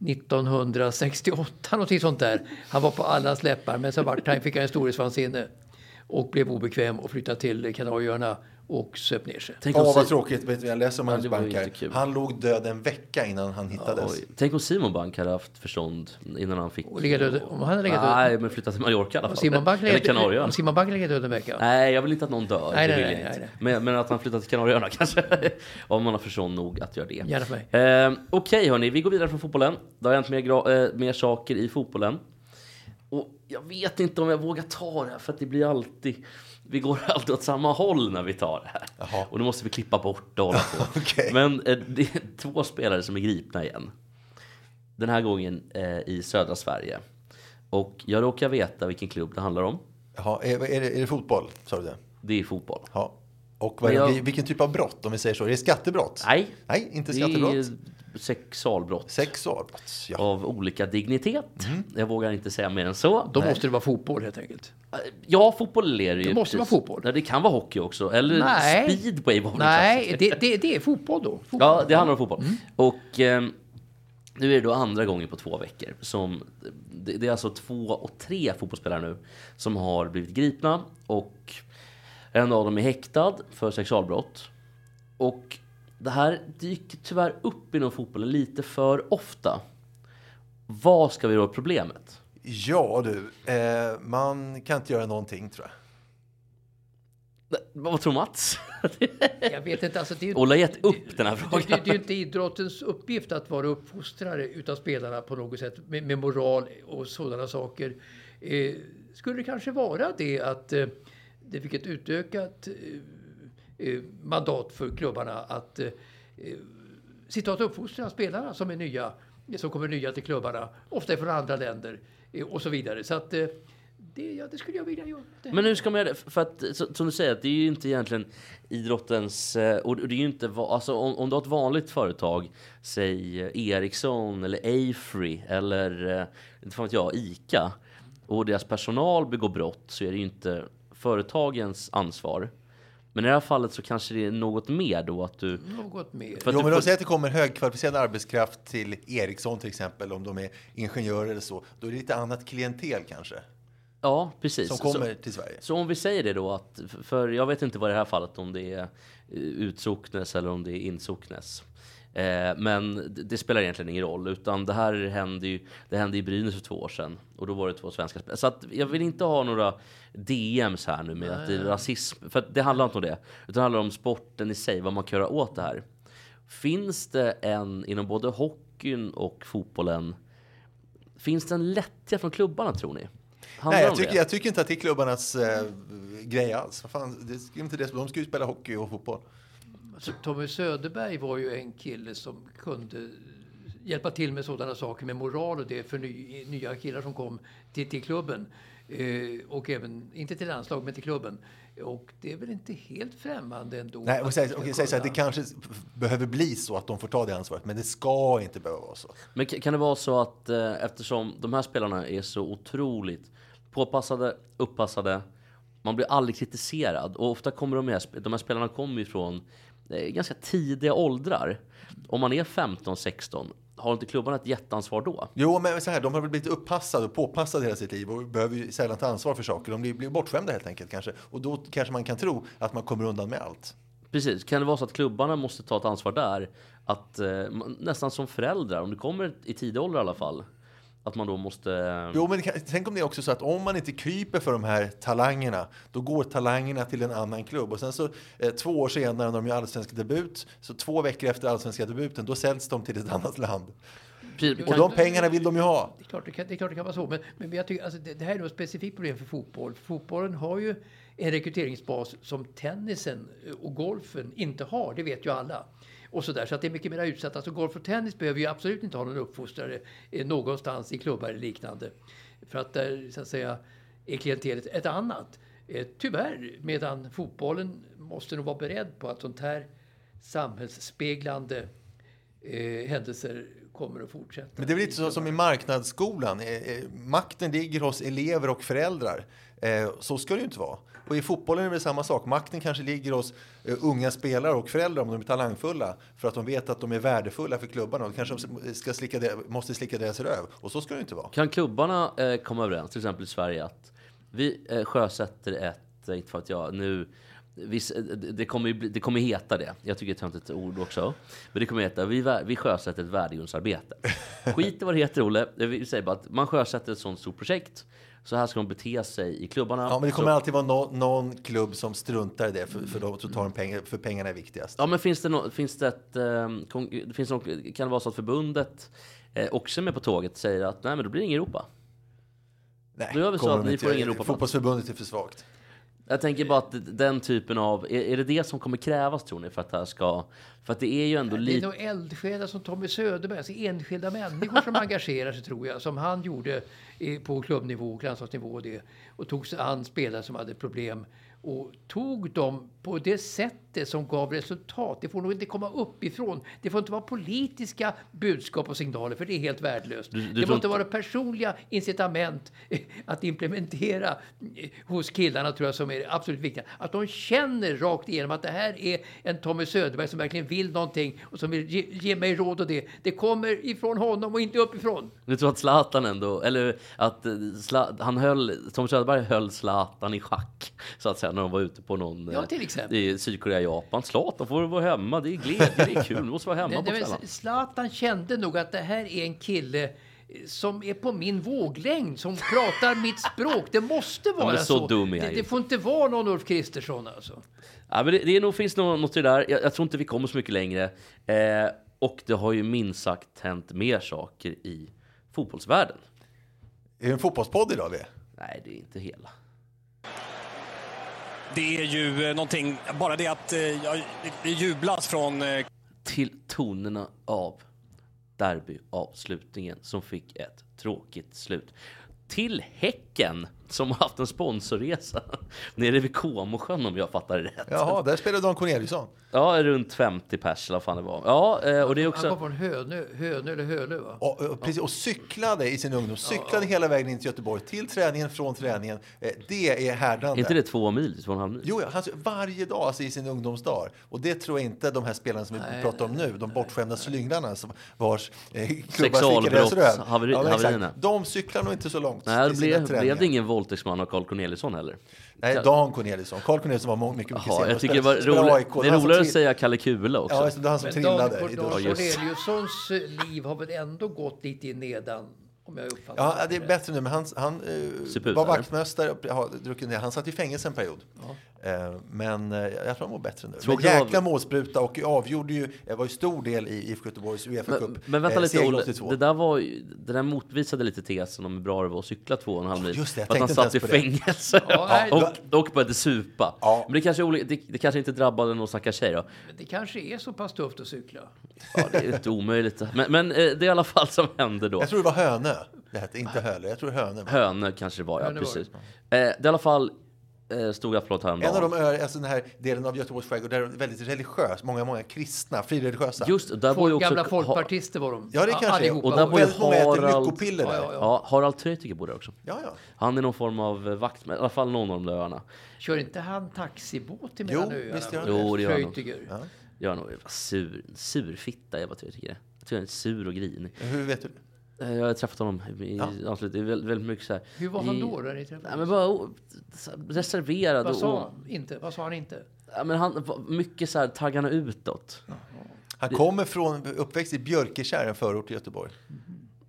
1968, någonting sånt där. Han var på allas läppar, men vart han, fick han en storhetsvansinne och blev obekväm och flyttade till Kanarieöarna och söp ner sig. Tänk om, Åh, vad Si- tråkigt. Vet du, jag läser om var ju Bank. Han låg död en vecka innan han hittades. Oj. Tänk om Simon Bank hade haft förstånd innan han fick... Och död, om han hade legat död, Nej, men flyttat till Mallorca i alla fall. Simon Bank Eller Kanarieöarna. om Simon Bank legat död en vecka. Nej, jag vill inte att någon dör. Nej, nej, nej, inte. nej, Men, men att han flyttat till Kanarieöarna kanske. Om man har förstånd nog att göra det. Gärna för mig. Eh, Okej hörni, vi går vidare från fotbollen. Det har hänt mer, gra- eh, mer saker i fotbollen. Och jag vet inte om jag vågar ta det här för att det blir alltid... Vi går alltid åt samma håll när vi tar det här. Jaha. Och då måste vi klippa bort och hålla på. Okej. Men eh, det är två spelare som är gripna igen. Den här gången eh, i södra Sverige. Och jag råkar veta vilken klubb det handlar om. Jaha, är, är, det, är det fotboll? Sa du det? Det är fotboll. Ja. Och vad det, jag- vilken typ av brott, om vi säger så? Är det skattebrott? Nej, Nej, inte det skattebrott. är sexualbrott. Sexualbrott. Ja. Av olika dignitet. Mhm. Jag vågar inte säga mer än så. Då måste det vara fotboll helt enkelt. Ja, fotboll är det ju. Det måste precis. vara fotboll. Nej, det kan vara hockey också. Eller Nej. speedway var Nej, det, det, det är fotboll då. Fotboll. Ja, det handlar om fotboll. Mm. Och eh, nu är det då andra gången på två veckor som det, det är alltså två och tre fotbollsspelare nu som har blivit gripna och en av dem är häktad för sexualbrott. Och det här dyker tyvärr upp inom fotbollen lite för ofta. Vad ska vi göra åt problemet? Ja du, eh, man kan inte göra någonting tror jag. Vad tror Mats? Jag vet inte, alltså det är ju- Ola har gett upp det- den här det- frågan. Det, det är ju inte idrottens uppgift att vara uppfostrare utav spelarna på något sätt med, med moral och sådana saker. Eh, skulle det kanske vara det att eh, det fick ett utökat eh, Eh, mandat för klubbarna att eh, eh sitta och uppfostra spelarna som är nya, som kommer nya till klubbarna, ofta från andra länder eh, och så vidare. Så att eh, det, ja, det skulle jag vilja göra. Men hur ska man göra det? För att, så- som du säger, det är ju inte egentligen idrottens... Eh, och det är ju inte... Alltså om, om du har ett vanligt företag, säg Ericsson eller Afry eller inte fan vet jag, ICA och deras personal begår brott så är det ju inte företagens ansvar. Men i det här fallet så kanske det är något mer då att du... Något mer. För att Jo, du men får- de säger att det kommer högkvalificerad arbetskraft till Ericsson till exempel, om de är ingenjörer eller så. Då är det lite annat klientel kanske, Ja, precis. som Så- kommer till Sverige. Så om vi säger det då att, för jag vet inte vad i det här fallet om det är eh, utsocknes eller om det är insocknes. Eh, men det, spelar egentligen ingen roll utan det här hände ju, det hände i Brynäs för två år sedan och då var det två svenska spelare. Så att jag vill inte ha några DMs här nu med att det är rasism, för det handlar inte om det. Utan det handlar om sporten i sig, vad man kan göra åt det här. Finns det en, inom både hockeyn och fotbollen, finns det en lättja från klubbarna tror ni? Handlar Nej, jag tycker, jag tycker inte att det är klubbarnas eh, grej alls. Fan, det är inte det, de ska ju spela hockey och fotboll. Alltså, Tommy Söderberg var ju en kille som kunde hjälpa till med sådana saker med moral och det för ny, nya killar som kom till, till klubben. Eh, och även, inte till landslag, men till klubben. Och det är väl inte helt främmande ändå. Nej, att och säg, okej, säg så här, det kanske behöver bli så att de får ta det ansvaret, men det ska inte behöva vara så. Men ka- kan det vara så att eh, eftersom de här spelarna är så otroligt påpassade, uppassade, man blir aldrig kritiserad och ofta kommer de här, de här spelarna kommer ju från ganska tidiga åldrar. Om man är 15-16, har inte klubbarna ett jätteansvar då? Jo, men så här, de har väl blivit uppassade och påpassade hela sitt liv och behöver ju sällan ta ansvar för saker. De blir, blir bortskämda helt enkelt kanske. Och då kanske man kan tro att man kommer undan med allt. Precis, kan det vara så att klubbarna måste ta ett ansvar där? Att eh, nästan som föräldrar, om det kommer i tidig ålder i alla fall, att man då måste... eh, Jo, men tänk om det är också så att om man inte kryper för de här talangerna, då går talangerna till en annan klubb. Och sen så eh, två år senare när de gör allsvensk debut, så två veckor efter allsvenska debuten, då säljs de till ett annat land. Precis, Och de pengarna vill de ju ha. Det är klart det kan, det är klart det kan vara så. Men, men jag tycker, alltså, det, det här är nog ett specifikt problem för fotboll. Fotbollen har ju en rekryteringsbas som tennisen och golfen inte har. Det vet ju alla. Och sådär. så att det är mycket mer utsatt. Alltså golf och tennis behöver ju absolut inte ha någon uppfostrare eh, någonstans i klubbar eller liknande. För att där så att säga är klientelet ett annat. Eh, tyvärr, medan fotbollen måste nog vara beredd på att sånt här samhällsspeglande eh, händelser kommer att fortsätta. Men det är väl lite så som i marknadsskolan. Eh, eh, Makten ligger hos elever och föräldrar. Eh, Så ska det ju inte vara. Och i fotbollen är det samma sak. Makten kanske ligger hos unga spelare och föräldrar om de är talangfulla. För att de vet att de är värdefulla för klubbarna. Och kanske de ska slicka det, måste slicka deras röv. Och så ska det inte vara. Kan klubbarna komma överens, till exempel i Sverige, att vi sjösätter ett, inte för att jag nu, vi, s- eh, det, kommer det kommer heta det. Jag tycker det är ett töntigt ord också. Men det kommer heta, vi, vi sjösätter ett värdegrundsarbete. Skit i vad det heter, Olle. Vi säger bara att man sjösätter ett sånt stort projekt. Så här ska de bete sig i klubbarna. Ja, men det kommer så, alltid vara nå- någon klubb som struntar i det. För, för, så tar de pengar, för pengarna är viktigast. Ja, men finns det, no, finns det ett, eh, kon- det finns något, kan det vara så att förbundet eh, också är med på tåget säger att nej, men då blir det ingen Europa. Nej, Då gör vi så att de ni får ingen Europaplats. Fotbollsförbundet är för svagt. Jag tänker bara att den typen av, är, är det det som kommer krävas tror ni för att det här ska, för att det är ju ändå Det är lite, nog eldsjälar som Tommy Söderberg, alltså enskilda människor som engagerar sig tror jag, som han gjorde på klubbnivå och landslagsnivå och det. Och tog sig an spelare som hade problem och tog dem på det sättet som gav resultat. Det får nog inte komma uppifrån. Det får inte vara politiska budskap och signaler för det är helt värdelöst. Du- du det måste inte- vara personliga incitament eh, att implementera eh, hos killarna tror jag som är det absolut viktiga. Att de känner rakt igenom att det här är en Tommy Söderberg som verkligen vill någonting och som vill ge, ge mig råd och det. Det kommer ifrån honom och inte uppifrån. du tror att Zlatan ändå, eller att eh, Zla, han höll, Tom Söderberg höll Zlatan i schack så att säga när de var ute på någon, Ja, eh, till exempel. i Sydkorea, Japan. Zlatan får vara hemma, det är glädje, det är kul, du måste vara hemma Det, på det, kvällarna. Zlatan kände nog att det här är en kille som är på min våglängd, som pratar mitt språk. Det måste vara men så så. dum är jag det, det får inte vara någon Ulf Kristersson alltså. Ja, men det, det är nog, finns nog något i det där. Jag, jag tror inte vi kommer så mycket längre. Eh, och det har ju minst sagt hänt mer saker i fotbollsvärlden. Är det en fotbollspodd idag vi är? Nej, det är inte hela. Det är ju eh, någonting, bara det att eh, ja, det jublas från eh, Till tonerna av derbyavslutningen som fick ett tråkigt slut. Till Häcken som har haft en sponsorresa nere vid Comosjön om jag fattar det rätt. Jaha, där spelar Dan Corneliusson. Ja, runt 50 pers eller vad fan det var. Ja, eh, och det är Han kom också... från Hönö, Hönö eller Hölö va? Och, och, precis, och cyklade i sin ungdom. Cyklade hela vägen in till Göteborg. Till träningen, från träningen. Eh, Det är härdande. Är inte det två mil? Två och en halv mil? Jo, ja, alltså, varje dag alltså, i sin ungdomsdag. Och det tror jag inte de här spelarna som vi pratar om nu, de bortskämda slynglarna som vars eh, klubbar haveri- haverierna. De cyklar nog inte så långt Nej, det blev, blev det ingen våldtäktsman av Carl Corneliusson heller. Nej, Dan Corneliusson. Carl Corneliusson var mycket, mycket Jaha, senare. jag tycker det var. AIK. Det är roligare att säga Kalle Kula också. Ja, det, var han som Men Dan, trillade. Dan. Corneliussons eh, liv har väl ändå gått lite i nedan, om jag uppfattar Ja, det är bättre nu, men han, han eh, var vaktmästare och har druckit ner. Han satt i fängelse en period. Eh, men eh, jag tror han mår bättre nu. Tråkigt men av- jäkla målspruta och avgjorde ju, eh, var ju stor del i IFK Göteborgs Uefa Cup. Men, men vänta eh, lite Olle, 82. det där, var, ju- det där motbevisade lite tesen om hur bra det var att cykla två och en halv mil. just det, jag att han tänkte satt i inte ens på det. fängelse Ja, och, och började supa. Ja. Men det kanske, det, det kanske inte drabbade någon stackars tjej då. Men det kanske är så pass tufft att cykla. Ja, det är inte omöjligt. Men, men eh, det är i alla fall som hände då. Jag tror det var Hönö. Det hette inte Hölö. Jag tror Hönö. Hönö kanske det var, ja Hönö var precis. Eh, det är i alla fall eh, stod Aftonbladet häromdagen. En av de öar, alltså den här delen av Göteborgs skärgård där det är väldigt religiös, många, många kristna, frireligiösa. Just där var ju Folk, också... gamla folkpartister var de. Ja, det kanske är. Allihopa. Och där var ju väldigt många äter Harald- lyckopiller där. Ja, Ja, ja, Ja, Harald Treutiger bor där också. ja. Han är någon form av eh, vakt, i alla fall någon av de där öarna. Kör inte han taxibåt Jo, emellan öarna? visst gör han Jo, det gör han nog. Treutiger. Jag är nog sur, surfitta är vad Treutiger är. Jag tror han är sur och grinig. Hur vet du det? Eh, Jag har träffat honom i Ja. anslutning. Det är väldigt, väldigt mycket så här. Hur var han i- då? Där ni? Nej, men bara o- så här, reserverad. Vad och, sa han inte? Vad sa han inte? ja, men han var mycket så här taggarna utåt. Han kommer från, uppväxt i Björkekärr, en förort till Göteborg.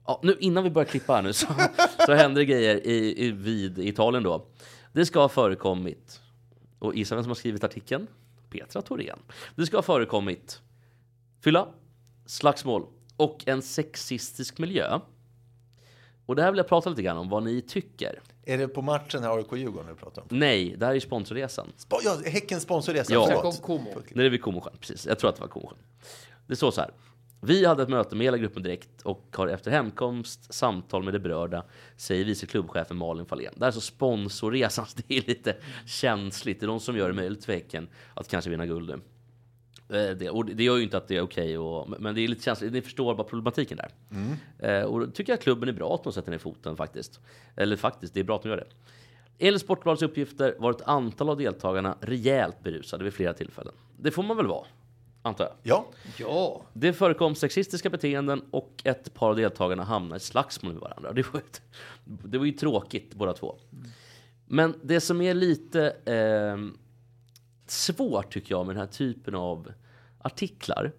Ja, nu, innan vi börjar klippa här nu så, så händer det grejer i, i, vid Italien då. Det ska ha förekommit, och gissa vem som har skrivit artikeln? Petra Thorén. Det ska ha förekommit fylla, slagsmål och en sexistisk miljö. Och det här vill jag prata lite grann om vad ni tycker. Är det på matchen här AIK-Djurgården du pratar om? Nej, det här är sponsorresan. Sp- ja, Häckens sponsorresa, Ja. Förlåt. om Como. Nere vid Comosjön, precis. Jag tror att det var Comosjön. Det står så här. Vi hade ett möte med hela gruppen direkt och har efter hemkomst samtal med de berörda, säger vice klubbchefen Malin Fahlén. Det här är så sponsorresan, så det är lite känsligt. Det är de som gör det möjligt för Häcken att kanske vinna guld nu. Eh, Det, och det gör ju inte att det är okej, och, men det är lite känsligt. Ni förstår bara problematiken där. Eh, och då tycker jag att klubben är bra att de sätter ner foten faktiskt. Eller faktiskt, det är bra att de gör det. Enligt Sportbladets uppgifter var ett antal av deltagarna rejält berusade vid flera tillfällen. Det får man väl vara, antar jag. Ja, Ja, Det förekom sexistiska beteenden och ett par av deltagarna hamnade i slagsmål med varandra. Det var, ett, det var ju tråkigt båda två. Men det som är lite eh, svårt tycker jag med den här typen av artiklar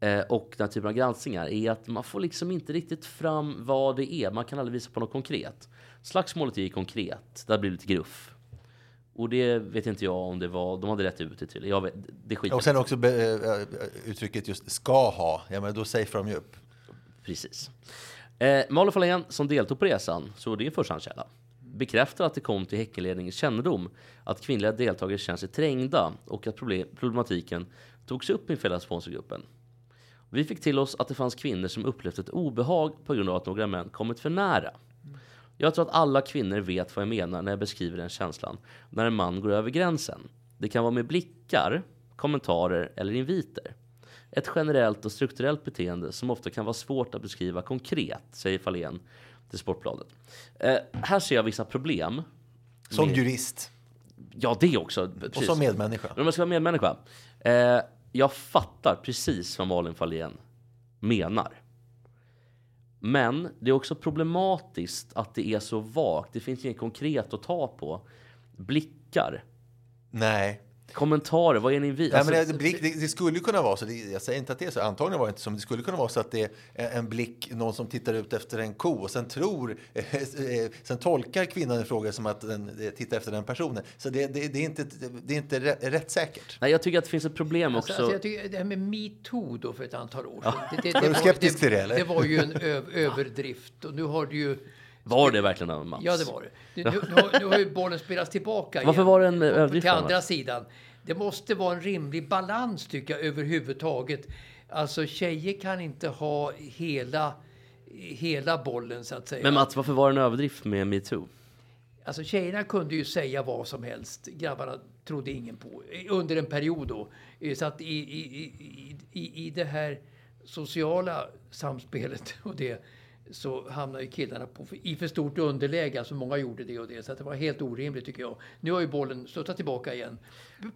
eh, och den här typen av granskningar är att man får liksom inte riktigt fram vad det är. Man kan aldrig visa på något konkret. Slagsmålet är ju konkret. Där blir det lite gruff. Och det vet inte jag om det var, de hade rätt ut det till. Jag vet, det skiter och sen också be, äh, uttrycket just ska ha. Ja, men då säger de ju upp. Precis. Eh, Malin Fahlén som deltog på resan, så det är en förstahandskälla, bekräftar att det kom till Häckenledningens kännedom att kvinnliga deltagare känner sig trängda och att problematiken togs upp inför hela sponsorgruppen. Vi fick till oss att det fanns kvinnor som upplevt ett obehag på grund av att några män kommit för nära. Jag tror att alla kvinnor vet vad jag menar när jag beskriver den känslan när en man går över gränsen. Det kan vara med blickar, kommentarer eller inviter. Ett generellt och strukturellt beteende som ofta kan vara svårt att beskriva konkret, säger Fahlén till Sportbladet. Eh, här ser jag vissa problem. Som med- jurist Ja, det också. och Precis. som medmänniska. Men om jag ska vara medmänniska. Eh, jag fattar precis vad Malin Fahlén menar. Men det är också problematiskt att det är så vagt. Det finns inget konkret att ta på. Blickar. Nej, Kommentarer, vad är ni? Nej, Alltså, men det, blick, det, det skulle ju kunna vara så, det, jag säger inte att det är så, antagligen var det inte så, men det skulle kunna vara så att det är en blick, någon som tittar ut efter en ko och sen tror, eh, sen tolkar kvinnan i fråga som att den eh, tittar efter den personen. Så det, det, det är inte, det är inte rä- rättssäkert. Nej, jag tycker att det finns ett problem Alltså, också. alltså, jag tycker det här med metoo då för ett antal år sedan. Det, det, Var du var- skeptisk till det, eller? Det var ju en ö, överdrift och nu har det ju... Var det verkligen en Mats? Ja, det var det. Nu, nu, nu, har, nu har ju bollen spelats tillbaka Varför igen. var det en Och överdrift Till andra sidan. Det måste vara en rimlig balans tycker jag överhuvudtaget. Alltså tjejer kan inte ha hela, hela bollen så att säga. Men Mats, varför var det en överdrift med metoo? Alltså tjejerna kunde ju säga vad som helst. Grabbarna trodde ingen på. Under en period då. Eh, Så att i, i, i, i, i det här sociala samspelet och det så hamnade ju killarna på, i för stort underläge. Alltså många gjorde det och det. Så att det var helt orimligt tycker jag. Nu har ju bollen studsat tillbaka igen.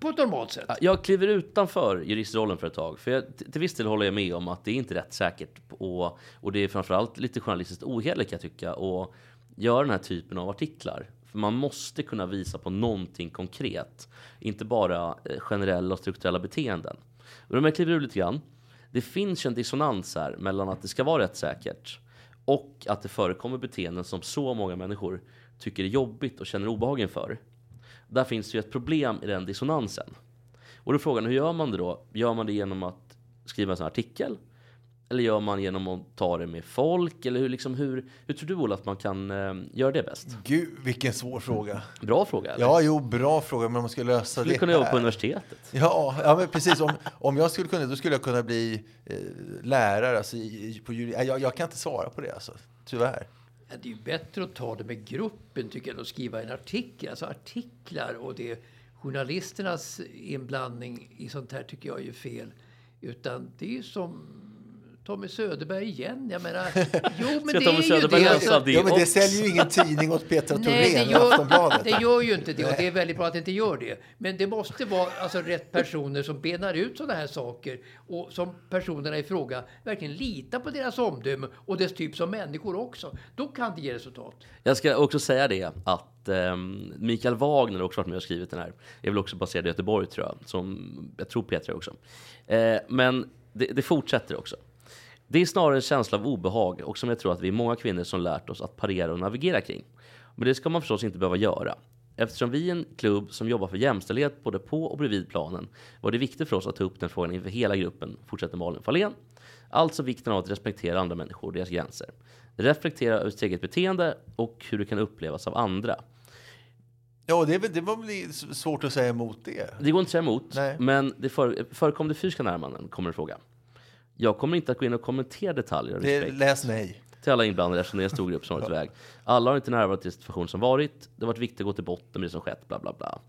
På ett normalt sätt. Jag kliver utanför juristrollen för ett tag. För jag, till viss del håller jag med om att det är inte rättssäkert. Och, och det är framförallt lite journalistiskt ohederligt kan jag tycka. Och göra den här typen av artiklar. För man måste kunna visa på någonting konkret. Inte bara eh, generella och strukturella beteenden. Och om jag kliver ur lite grann. Det finns ju en dissonans här mellan att det ska vara rättssäkert och att det förekommer beteenden som så många människor tycker är jobbigt och känner obehag inför. Där finns det ju ett problem i den dissonansen. Och då är frågan, hur gör man det då? Gör man det genom att skriva en sån här artikel? Eller gör man genom att ta det med folk? Eller hur, liksom, hur, hur tror du Ola att man kan eh, göra det bäst? Gud, vilken svår fråga. Bra fråga. Eller? Ja, jo, bra fråga, men om man ska lösa Skulle det kunna jobba här. på universitetet. Ja, ja men precis. Om, om jag skulle kunna, då skulle jag kunna bli eh, lärare alltså, i, på Jag, jag kan inte svara på det, alltså, tyvärr. Ja, det är ju bättre att ta det med gruppen tycker jag än att skriva en artikel. Alltså artiklar och det journalisternas inblandning i sånt här tycker jag är ju fel. Utan det är ju som Tommy Söderberg igen. Jag menar, jo men det Tommy är ju Söderberg det. lösa det Ja, men det säljer ju ingen tidning åt Petra Thorén gör, Aftonbladet. det gör ju inte det och det är väldigt bra att det inte gör det. Men det måste vara alltså, rätt personer som benar ut sådana här saker och som personerna i fråga verkligen litar på deras omdöme och dess typ som människor också. Då kan det ge resultat. Jag ska också säga det att ehm, Mikael Wagner har också varit med och skrivit den här. Är väl också baserad i Göteborg tror jag. Som jag tror Petra också. Eh, men det, det fortsätter också. Det är snarare en känsla av obehag och som jag tror att vi är många kvinnor som lärt oss att parera och navigera kring. Men det ska man förstås inte behöva göra. Eftersom vi är en klubb som jobbar för jämställdhet både på och bredvid planen var det viktigt för oss att ta upp den frågan inför hela gruppen, fortsätter Malin Fahlén. Alltså vikten av att respektera andra människor och deras gränser. Reflektera över sitt eget beteende och hur det kan upplevas av andra. Ja, det, väl- det var väl svårt att säga emot det. Det går inte att säga emot, Nej. men det för, förekom det fysiska närmanden, kommer en fråga. Jag kommer inte att gå in och kommentera detaljer det läs nej. till alla inblandade eftersom det är en stor grupp som varit iväg. Alla har inte närvarit i situation som varit. Det har varit viktigt att gå till botten med det som skett, bla bla bla.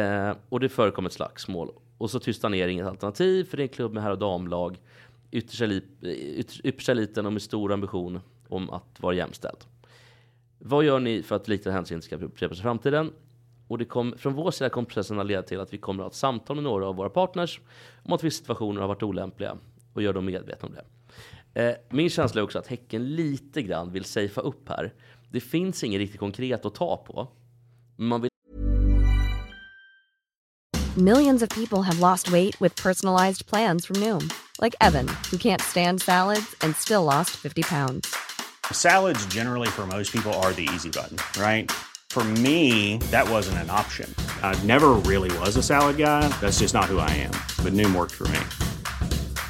Eh, och det förekom ett slagsmål. Och så tysta ner inget alternativ för det är en klubb med herr och damlag. Yttersta, eliten och med stor ambition om att vara jämställd. Vad gör ni för att liknande hänsyn inte ska upprepas i framtiden? Och det kom, från vår sida kom processen att leda till att vi kommer att ha ett samtal med några av våra partners om att vissa situationer har varit olämpliga och gör dem medvetna om det. Eh, min känsla är också att Häcken lite grann vill safea upp här. Det finns inget riktigt konkret att ta på. Man vill Millions of people have lost weight with personalized plans from Noom, like Evan, who can't stand salads and still lost 50 pounds. Salads, generally, for most people, are the easy button, right? For me, that wasn't an option. I never really was a salad guy. That's just not who I am. But Noom worked for me.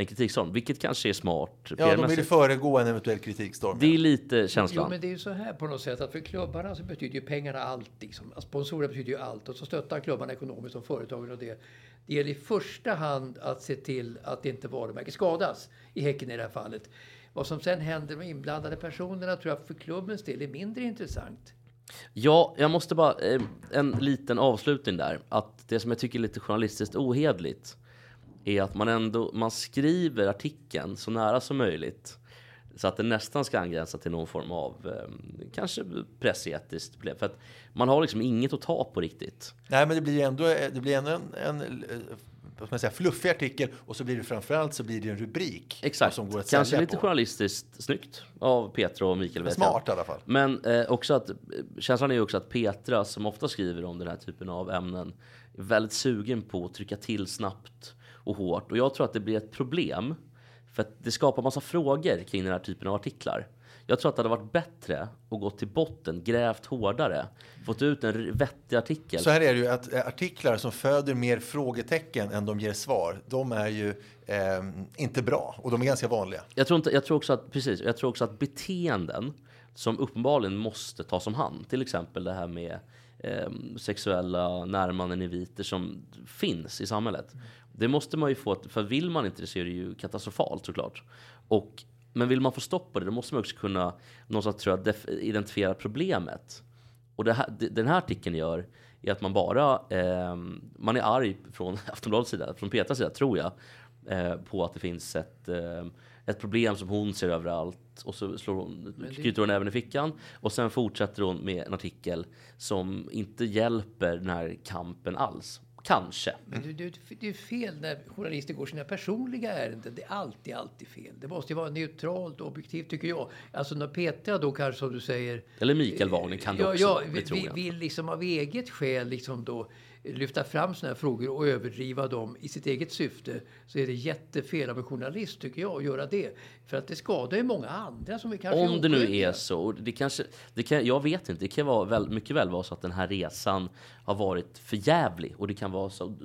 en kritikstorm, vilket kanske är smart Ja, de vill föregå en eventuell kritikstorm. Det är lite Jo, känslan. men det är ju så här på något sätt att för klubbarna så betyder ju pengarna allt. Liksom. Sponsorer betyder ju allt och så stöttar klubbarna ekonomiskt och företagen och det. Det gäller i första hand att se till att inte varumärket skadas i Häcken i det här fallet. Vad som sen händer med inblandade personerna tror jag för klubbens del är mindre intressant. Ja, jag måste bara, eh, en liten avslutning där. Att det som jag tycker är lite journalistiskt ohederligt är att man ändå, man skriver artikeln så nära som möjligt. Så att det nästan ska angränsa till någon form av, eh, kanske pressetiskt problem. För att man har liksom inget att ta på riktigt. Nej, men det blir ändå, det blir ändå en, en eh, vad ska man säga, fluffig artikel och så blir det framförallt så blir det en rubrik. Exakt. Som går att Kanske lite på. journalistiskt snyggt av Petra och Mikael. vet Smart i alla fall. Men eh, också att, känslan är ju också att Petra, som ofta skriver om den här typen av ämnen, är väldigt sugen på att trycka till snabbt och hårt. Och jag tror att det blir ett problem, för att det skapar massa frågor kring den här typen av artiklar. Jag tror att det hade varit bättre att gå till botten, grävt hårdare, fått ut en vettig artikel. Så här är det ju att eh, artiklar som föder mer frågetecken än de ger svar, de är ju eh, inte bra och de är ganska vanliga. Jag tror, inte, jag tror också att, precis, jag tror också att beteenden som uppenbarligen måste tas om hand, till exempel det här med eh, sexuella närmanden i viter som finns i samhället. Det måste man ju få, för vill man inte det så är det ju katastrofalt såklart. Och, men vill man få stopp på det, då måste man också kunna någonstans tror jag, identifiera problemet. Och det här, det- den här artikeln gör är att man bara, eh, man är arg från Aftonbladets sida, från Petras sida tror jag, eh, på att det finns ett, eh, ett problem som hon ser överallt och så slår hon, knyter hon även i fickan och sen fortsätter hon med en artikel som inte hjälper den här kampen alls. Kanske. Men det, det, det är fel när journalister går sina personliga ärenden. Det är alltid, alltid fel. Det måste ju vara neutralt och objektivt tycker jag. Alltså när Petra då kanske som du säger Eller Mikael Wagner kan det ja, också ja, vi, vi vill liksom av eget skäl liksom då lyfta fram sådana här frågor och överdriva dem i sitt eget syfte så är det jättefel av en journalist tycker jag att göra det. För att det skadar ju många andra som är kanske Om det nu är så, och det kanske, det kan, jag vet inte, det kan vara väl, mycket väl vara så att den här resan har varit för jävlig och det kan vara så,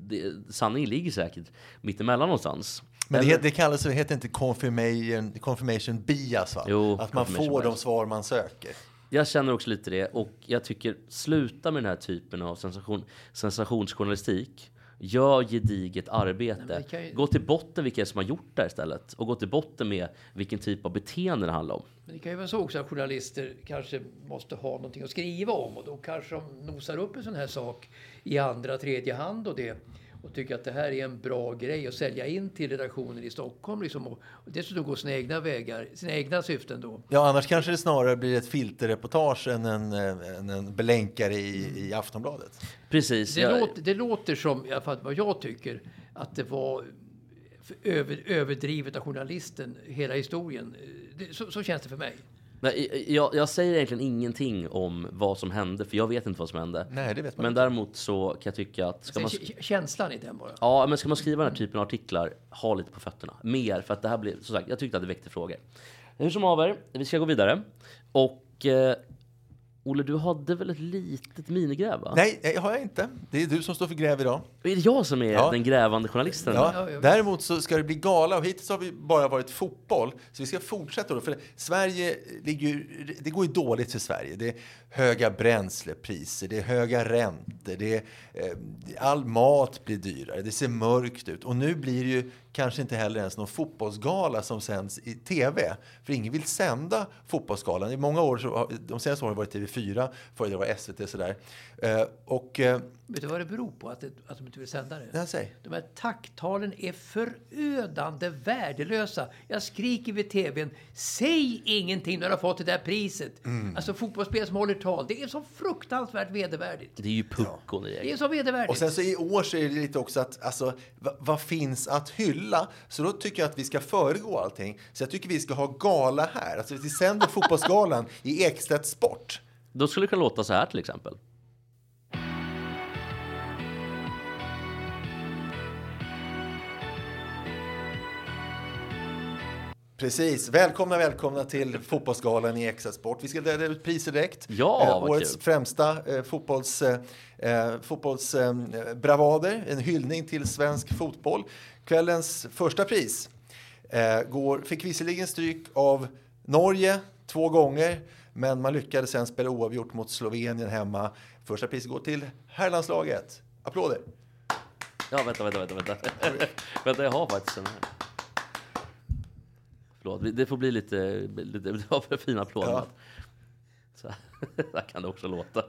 det, sanningen ligger säkert mittemellan någonstans. Men det, det kallas det heter inte confirmation, confirmation bias, va? Jo, att man får de bias. svar man söker. Jag känner också lite det och jag tycker sluta med den här typen av sensation, sensationsjournalistik. Gör gediget arbete. kan ju- Gå till botten vilka som har gjort det här istället och gå till botten med vilken typ av beteende det handlar om. Men det kan ju vara så också att journalister kanske måste ha någonting att skriva om och då kanske de nosar upp en sån här sak i andra, tredje hand och det och tycker att det här är en bra grej att sälja in till redaktionen i Stockholm liksom och, dessutom gå sina egna vägar, sina egna syften då. Ja, annars kanske det snarare blir ett filterreportage än en, eh, än en belänkare i, i Aftonbladet. Precis. Det, jag- låter, det låter som, i alla fall vad jag tycker, att det var över, överdrivet av journalisten, hela historien. Det, så, så känns det för mig. Nej, jag, jag säger egentligen ingenting om vad som hände, för jag vet inte vad som hände. Nej, det vet man Men inte. däremot så kan jag tycka att ska man, Känslan i den bara. ja, men ska man skriva den här typen av artiklar, ha lite på fötterna. Mer, för att det här blir, som sagt, jag tyckte att det väckte frågor. Hur som haver, vi ska gå vidare. Och eh, Olle, du hade väl ett litet minigräv? Va? Nej, det har jag inte. Det är du som står för gräv idag. Är det jag som är Ja. den grävande journalisten? Ja, däremot så ska det bli gala och hittills har vi bara varit fotboll. Så vi ska fortsätta då. För Sverige ligger ju, det går ju dåligt för Sverige. Det är höga bränslepriser, det är höga räntor, det är, eh, all mat blir dyrare, det ser mörkt ut. Och nu blir det ju kanske inte heller ens någon fotbollsgala som sänds i tv. För ingen vill sända fotbollsgalan. I många år, så, de senaste åren har det varit TV4, förr det var SVT sådär. Eh, och, eh, Vet du vad det beror på att, det, att de inte vill sända det? jag säger, De här tacktalen är förödande värdelösa. Jag skriker vid tvn, säg ingenting när du har fått det där priset. Mm. Alltså fotbollsspelare som håller tal, det är så fruktansvärt vedervärdigt. Det är ju puckon i Det är gänget. så vedervärdigt. Och sen så i år så är det lite också att, alltså, vad, vad finns att hylla? Så då tycker jag att vi ska föregå allting. Så jag tycker vi ska ha gala här. Alltså vi sänder fotbollsgalan i Ekstedt Sport. Då skulle det kunna låta så här till exempel. Precis. Välkomna, välkomna till fotbollsgalan i Ekstedt Sport. Vi ska dela ut priser direkt. Ja, eh, årets kul. främsta eh, fotbolls, eh, eh, fotbollsbravader. en hyllning till svensk fotboll. Kvällens första pris eh, går, fick visserligen stryk av Norge två gånger, men man lyckades sen spela oavgjort mot Slovenien hemma. Första priset går till herrlandslaget. Applåder! Ja, vänta, vänta, vänta. Vänta, vänta jag har faktiskt en här. Förlåt, det får bli lite... lite det var för fina applåder. Ja. Så här kan det också låta.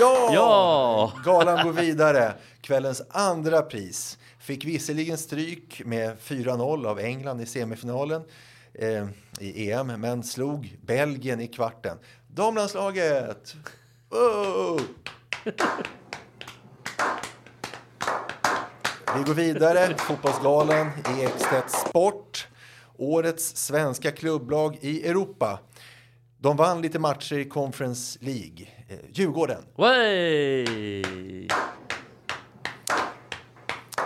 Ja! Ja! Galan går vidare. Kvällens andra pris fick visserligen stryk med 4-0 av England i semifinalen eh, i EM, men slog Belgien i kvarten. Damlandslaget! Wow! Vi går vidare. Fotbollsgalan i Ekstedt Sport. Årets svenska klubblag i Europa. De vann lite matcher i Conference League. Eh, Djurgården. Wey!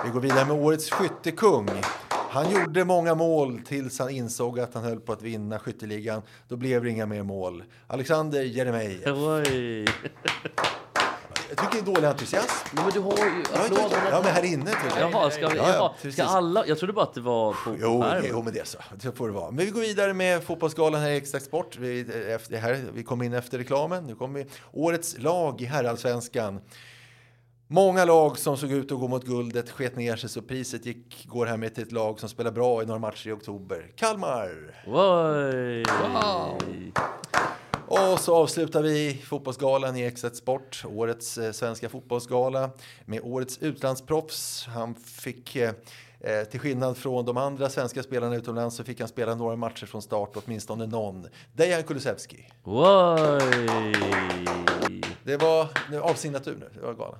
Vi går vidare med årets skyttekung. Han gjorde många mål tills han insåg att han höll på att vinna skytteligan. Då blev det inga mer mål. Alexander Jeremejeff. Jag tycker det är dålig entusiasm. Ja, men du har ju applåderna. ja, men här inne. Tycker jag. Jaha, ska, vi, Ja, ja, jaha, ska alla... Jag trodde bara att det var på Jo, jo, men det så. Det får det vara. Men vi går vidare med Fotbollsgalan här i Extra Sport. Vi, efter, här, vi kom in efter reklamen. Nu kommer vi. Årets lag i herrallsvenskan. Många lag som såg ut att gå mot guldet sket ner sig så priset gick, går här med till ett lag som spelar bra i några matcher i oktober. Kalmar! Wey! Och så avslutar vi fotbollsgalan i Exet Sport, årets eh, svenska fotbollsgala med årets utlandsproffs. Han fick, eh, eh, till skillnad från de andra svenska spelarna utomlands, så fick han spela några matcher från start, åtminstone någon. Dejan Kulusevski. Det var nu, avsignatur nu, det var galan.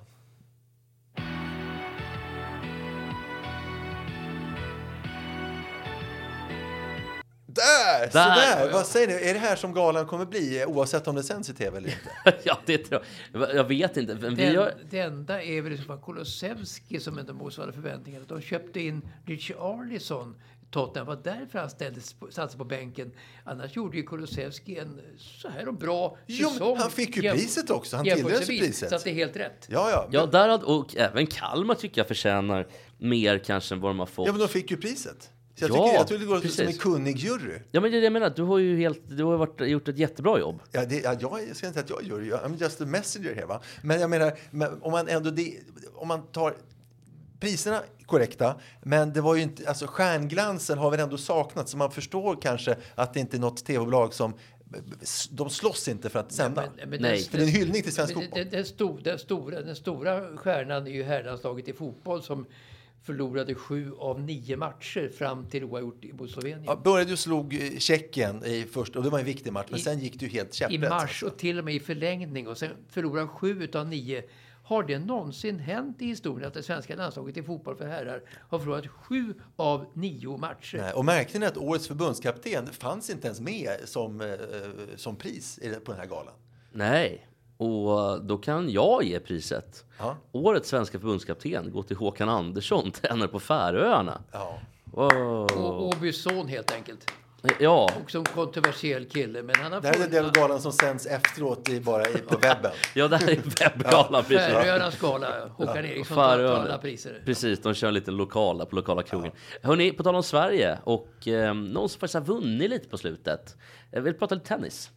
Där! Där! Sådär! Vad säger ni? Är det här som galan kommer bli, oavsett om det sänds i tv eller inte? ja, det tror jag. Jag vet inte. Men vi Den, har... det enda är väl i så fall Kulusevski som inte motsvarade förväntningarna. De köpte in Richie Arlison. Tottenham var därför han ställdes satsade på bänken. Annars gjorde ju Kulusevski en så här och bra Jo, säsong. han fick ju priset också. Han tilldelades priset. Så att det är helt rätt. Ja, ja. Ja, där hade, och även Kalmar tycker jag förtjänar mer kanske än vad de har fått. Ja, men de fick ju priset. Så jag, Ja, tycker, jag tror det går precis. som en kunnig jury. Ja, men det är det jag menar. Du har ju helt, du har varit, gjort ett jättebra jobb. Ja, det, ja, jag ska inte säga att jag jury, I'm just a messenger här. Va? Men jag menar, men om man ändå det, om man tar priserna korrekta, men det var ju inte, alltså stjärnglansen har väl ändå saknats, så man förstår kanske att det inte är något tv-bolag som de slåss inte för att sända. Men- men Nej. den- För det är en hyllning till svensk men fotboll. Den, den, stor, den, stora, den stora stjärnan är ju herrlandslaget i fotboll som förlorade sju av nio matcher fram till oavgjort mot Slovenien. Ja, började ju slog eh, Tjeckien i första, och det var en viktig match, men I- sen gick ju helt I käpprätt. mars och till och med i förlängning och sen förlorar sju utav nio. Har det någonsin hänt i historien att det svenska landslaget i fotboll för herrar har förlorat sju av nio matcher? Nej, och märkte ni att årets förbundskapten fanns inte ens med som, eh, som pris i- på den här galan? Nej. Och då kan jag ge priset. Ja. Årets svenska förbundskapten går till Håkan Andersson, tränare på Färöarna. Ja. Wow. Och Åbys son helt enkelt. Ja, Också en kontroversiell kille. Men han har Det här är den del av fått galan som sänds efteråt i, bara i, på webben. ja, det här är webbgalan. precis. Färöarnas gala. Håkan Eriksson tar, alla priser. Precis, de kör lite lokala på lokala krogen. Hörrni, på tal om Sverige och eh, någon som faktiskt har vunnit lite på slutet. Jag vill prata lite tennis.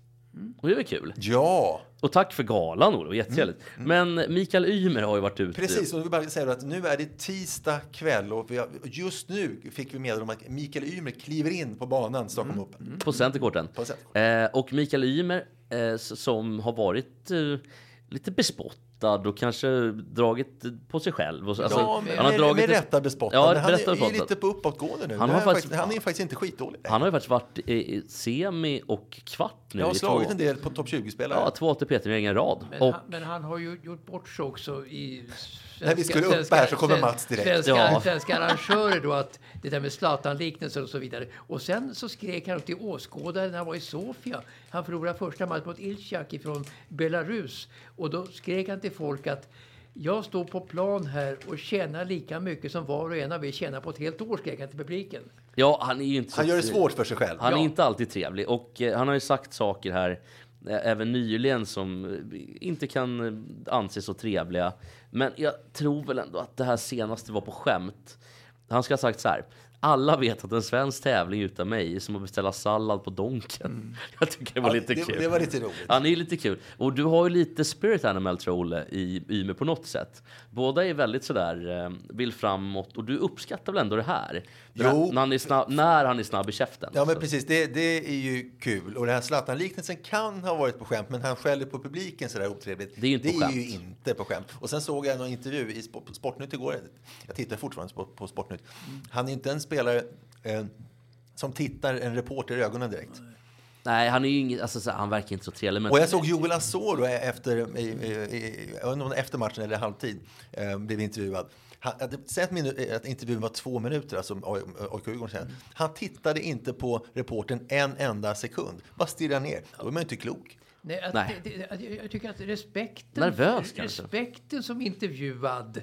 Och det är väl kul. Ja, Och tack för galan, Olof. Jättetrevligt. Men Mikael Ymer har ju varit ute. precis. Och vi bara säga att nu är det tisdag kväll och har, just nu fick vi meddelande om att Mikael Ymer kliver in på banan Stockholm Open. På Centercourten. På Centercourten. Eh, och Mikael Ymer, eh, som har varit eh, lite bespottad och kanske dragit på sig själv. Och, så- alltså, ja, med, han har med, dragit med rätta bespottad. Ja, men han rätta är, är lite på uppåtgående nu. Han Nu har faktiskt- faktiskt, han är faktiskt inte skitdålig. Han har ju faktiskt varit i i semi och kvart nu. Jag har slagit två, en del på topp 20-spelare. Ja, två ATP-turneringar i rad. Men, Och han, men han har ju gjort bort sig också i... När vi skulle upp här så kommer Mats direkt. Svenska, Ja. svenska arrangörer då, att det där med Zlatan-liknelser och så vidare. Och sen så skrek han till åskådare när han var i Sofia. Han förlorade första matchen mot Ilchak från Belarus. Och då skrek han till folk att jag står på plan här och tjänar lika mycket som var och en av er tjänar på ett helt år, skrek han till publiken. ja, han är ju inte Han gör det svårt för sig själv. Han är Ja. inte alltid trevlig och eh, han har ju sagt saker här även nyligen som eh, inte kan eh, anses så trevliga. Men jag tror väl ändå att det här senaste var på skämt. Han ska ha sagt så här. Alla vet att en svensk tävling utan mig är som att beställa sallad på Donken. Jag tycker det var Mm. Ja, lite det- kul. det var lite roligt. Han är lite kul. Och du har ju lite spirit animal tror Olle, i Ymer på något sätt. Båda är väldigt sådär, eh, vill framåt och du uppskattar väl ändå det här? Det här Jo. När han är snabb, när han är snabb i käften. Ja, men precis. Det, det är ju kul. Och den här Zlatan-liknelsen kan ha varit på skämt, men han skäller på publiken sådär otrevligt. Det är ju inte på är ju skämt. inte på skämt. Och sen såg jag någon intervju i Sp- Sportnytt igår. Jag tittar fortfarande på, på Sportnytt. Han är inte en spelare eh, som tittar en reporter i ögonen direkt. Nej, han är ju inget, alltså, så, han verkar inte så trevlig. Men Och jag såg Joel Asoro efter, i, i, i, efter matchen eller halvtid, eh, blev intervjuad. Han, Säg att, att intervjun var två minuter, alltså AIK-Djurgården sen. Han tittade inte på reporten en enda sekund. Bara stirrade ner. Då är man ju inte klok. Nej, att Nej. Det, det, jag- jag tycker att respekten, Nervös kanske. respekten som intervjuad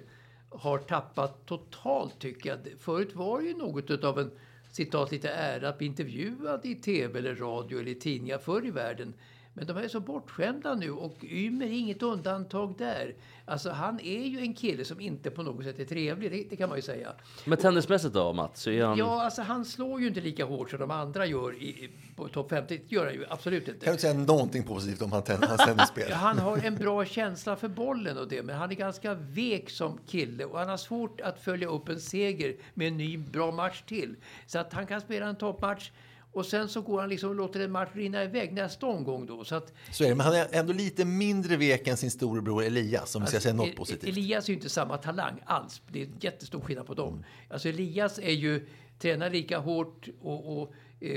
har tappat totalt tycker jag. Förut var det ju något av en citat lite ära att bli intervjuad i tv eller radio eller i tidningar förr i världen. Men de är så bortskämda nu och Ymer är inget undantag där. Alltså han är ju en kille som inte på något sätt är trevlig, det, det kan man ju säga. men tennismässigt då, Mats? Så är han... Ja, alltså han slår ju inte lika hårt som de andra gör i, på topp 50. Det gör han ju absolut inte. Kan du inte säga någonting positivt om hans tennisspel? Ja, Han har en bra känsla för bollen och det, men han är ganska vek som kille och han har svårt att följa upp en seger med en ny bra match till. Så att han kan spela en toppmatch och sen så går han liksom och låter en match rinna iväg nästa omgång då. Så att, Så är det, men han är ändå lite mindre vek än sin storebror Elias, om vi ska säga något E- positivt. Elias är ju inte samma talang alls. Det är jättestor skillnad på dem. Alltså Elias är ju tränar lika hårt och, och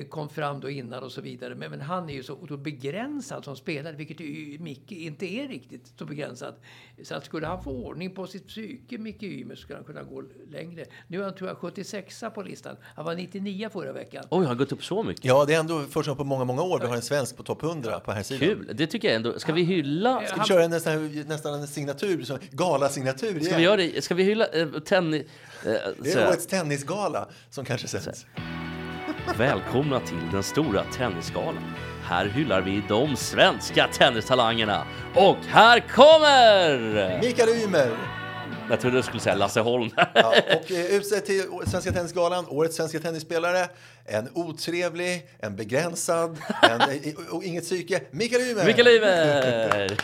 kom fram då innan och så vidare. Men, men han är ju så begränsad som spelare, vilket ju Micke inte är riktigt så begränsad. Så att skulle han få ordning på sitt psyke, Micke Ymer, skulle han kunna gå längre. Nu är han tror jag 76 på listan. Han var 99 förra veckan. Oj, har han gått upp så mycket? Ja, det är ändå första gången på många, många år vi har en svensk på topp 100 på här sidan. Kul! Det tycker jag ändå. Ska vi hylla... Ska vi köra en nästan, nästan en signatur, galasignatur igen? Ska vi göra det? Ska vi hylla eh, tennis... Eh, Det är årets tennisgala som kanske sänds. Välkomna till den stora tennisgalan. Här hyllar vi de svenska tennistalangerna. Och här kommer... Mikael Ymer! Jag trodde du skulle säga Lasse Holm. Ja, och eh, utsedd till Svenska Tennisgalan, årets svenska tennisspelare, en otrevlig, en begränsad, en, eh, och inget psyke, Mikael Ymer! Mikael Iver!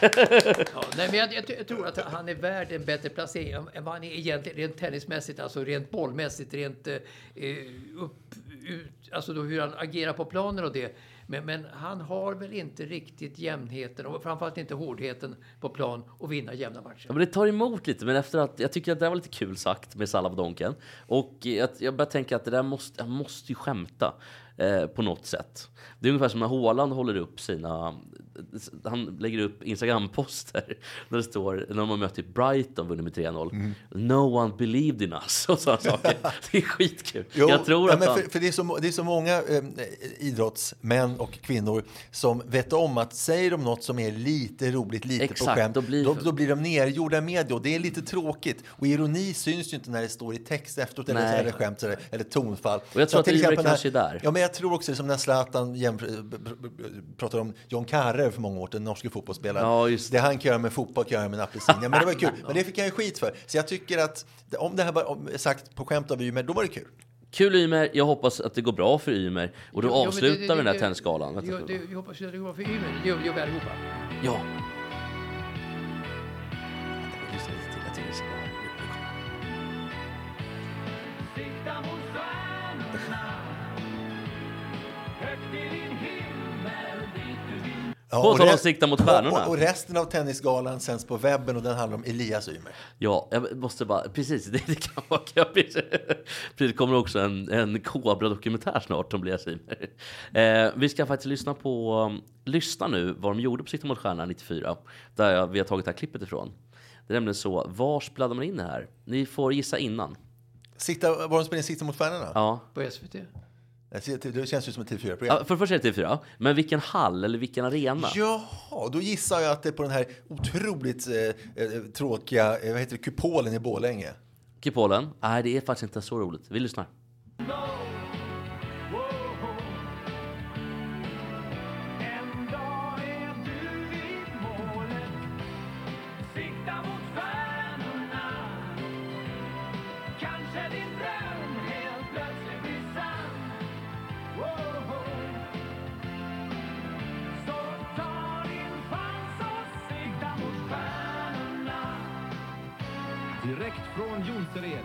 Ja, nej, men jag, jag, jag tror att han är värd en bättre placering än än vad han är egentligen rent tennismässigt, alltså rent bollmässigt, rent eh, upp, ut, alltså då hur han agerar på planen och det. Men, men han har väl inte riktigt jämnheten och framförallt inte hårdheten på plan och vinna jämna matcher. Ja, men det tar emot lite, men efter att jag tycker att det var lite kul sagt med Salah och Donken. Och jag, jag börjar tänka att det där måste, jag måste ju skämta eh, på något sätt. Det är ungefär som när Haaland håller upp sina, han lägger upp Instagram-poster där det står, när de har mött typ Brighton, vunnit med 3-0. No one believed in us och sådana saker. Det är skitkul. Jo, jag tror ja, att han, för, för det, är så, det är så många eh, idrottsmän och kvinnor som vet om att säger de något som är lite roligt, lite på Exakt, skämt, då då blir- blir, då, blir de nergjorda i media och det är lite tråkigt. Och ironi syns ju inte när det står i text efteråt eller, Nej. eller skämt eller, eller tonfall. Och jag Så tror att till exempel kanske är där. Ja, men jag tror också som när Zlatan b- pratar om John Carrer för många år sedan, den norske fotbollsspelaren. Ja, just Det han kan göra med fotboll kan jag göra med en apelsin. Ja, men det var kul. Men det fick jag ju skit för. Så jag tycker att om det här var sagt på skämt av Ymer, då var det kul. Kul Ymer, jag hoppas att det går bra för Ymer. Och då Jo, jo, avslutar vi den här det- Jag hoppas att det går bra för Ymer. Gör vi allihopa. Ja. Ja, På och tal om sikta mot stjärnorna. Och, och resten av Tennisgalan sänds på webben och den handlar om Elias Ymer. Ja, jag måste bara, precis, det, det kan vara. Precis. Det kommer också en, en Kobra-dokumentär snart om Elias Ymer. Eh, vi ska faktiskt lyssna på, um, lyssna nu vad de gjorde på Sikta mot stjärnan 94, där jag, vi har tagit det här klippet ifrån. Det är nämligen så, var spelade man in det här? Ni får gissa innan. Sikta, var de spelar in Sikta mot stjärnorna? Ja. På SVT. Det det känns ju som ett TV4-program. Ja, för det första är det TV4, men vilken hall eller vilken arena? Jaha, då gissar jag att det är på den här otroligt eh, eh, tråkiga eh, vad heter det, kupolen i Borlänge. Kupolen? Nej, det är faktiskt inte så roligt. Vi lyssnar. En Direkt från Jonsered.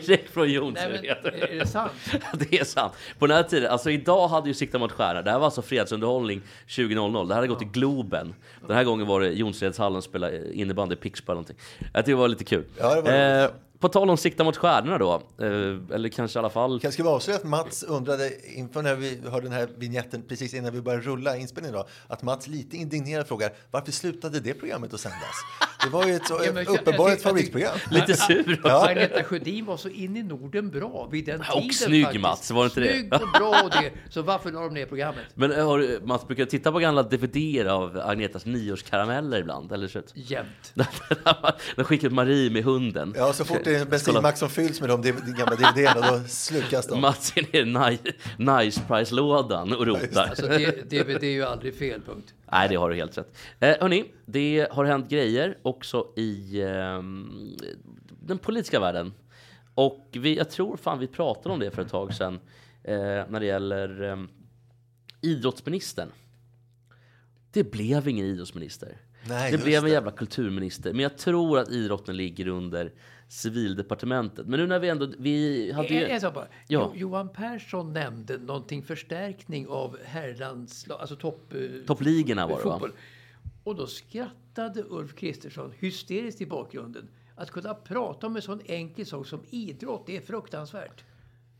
Direkt från Nej, Jonsered. men, är det sant? det är sant. På den här tiden, alltså idag hade ju Sikta mot stjärna. Det här var alltså fredagsunderhållning 20.00. Det här hade gått i Globen. Den här gången var det Jonseredshallen spelade innebandy, Pixbo eller någonting. Jag tyckte det var lite kul. Ja, det var eh, på tal om Sikta mot stjärnorna då, eh, eller kanske i alla fall... Kanske ska vi avslöja att Mats undrade inför när vi hörde den här vignetten precis innan vi började rulla inspelningen idag, att Mats lite indignerat frågar varför slutade det programmet att sändas? Det var ju ett så Ja, uppenbart ett favoritprogram. Lite sur också. Ja. Agneta Sjödin var så in i Norden bra vid den Och tiden. snygg, faktiskt. Mats, var det inte det? Snygg och bra och det. Så varför la de ner programmet? Men eh, har Mats, brukar du titta på gamla DVD av Agnetas nyårskarameller ibland? Eller så? Jämt. De skickar ut Marie med hunden. Ja, så fort det är en bensinmack som fylls med de gamla DVD-erna, då slukas de. Mats är i Ni- Nice Price-lådan och rotar. Alltså, det, DVD är ju aldrig fel, punkt. Nej, det har du helt rätt. Eh, hörni, det har hänt grejer också i ehm, den politiska världen. Och vi, jag tror fan vi pratade om det för ett tag sedan eh, när det gäller eh, idrottsministern. Det blev ingen idrottsminister. Nej, det blev en det. jävla kulturminister. Men jag tror att idrotten ligger under civildepartementet. Men nu när vi ändå... Vi hade ju... En- sak bara. Ja. Jo- Johan Persson nämnde någonting förstärkning av herrlandslag, alltså topp... eh, Toppligorna var det, va? Och då skrattade Ulf Kristersson hysteriskt i bakgrunden. Att kunna prata om en sån enkel sak som idrott, det är fruktansvärt.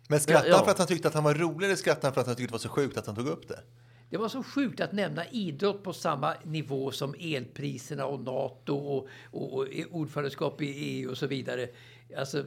Men skrattade Ja, ja. han för att han tyckte att han var rolig eller skrattade han för att han tyckte det var så sjukt att han tog upp det? Det var så sjukt att nämna idrott på samma nivå som elpriserna och NATO och, och, och ordförandeskap i EU och så vidare. Alltså,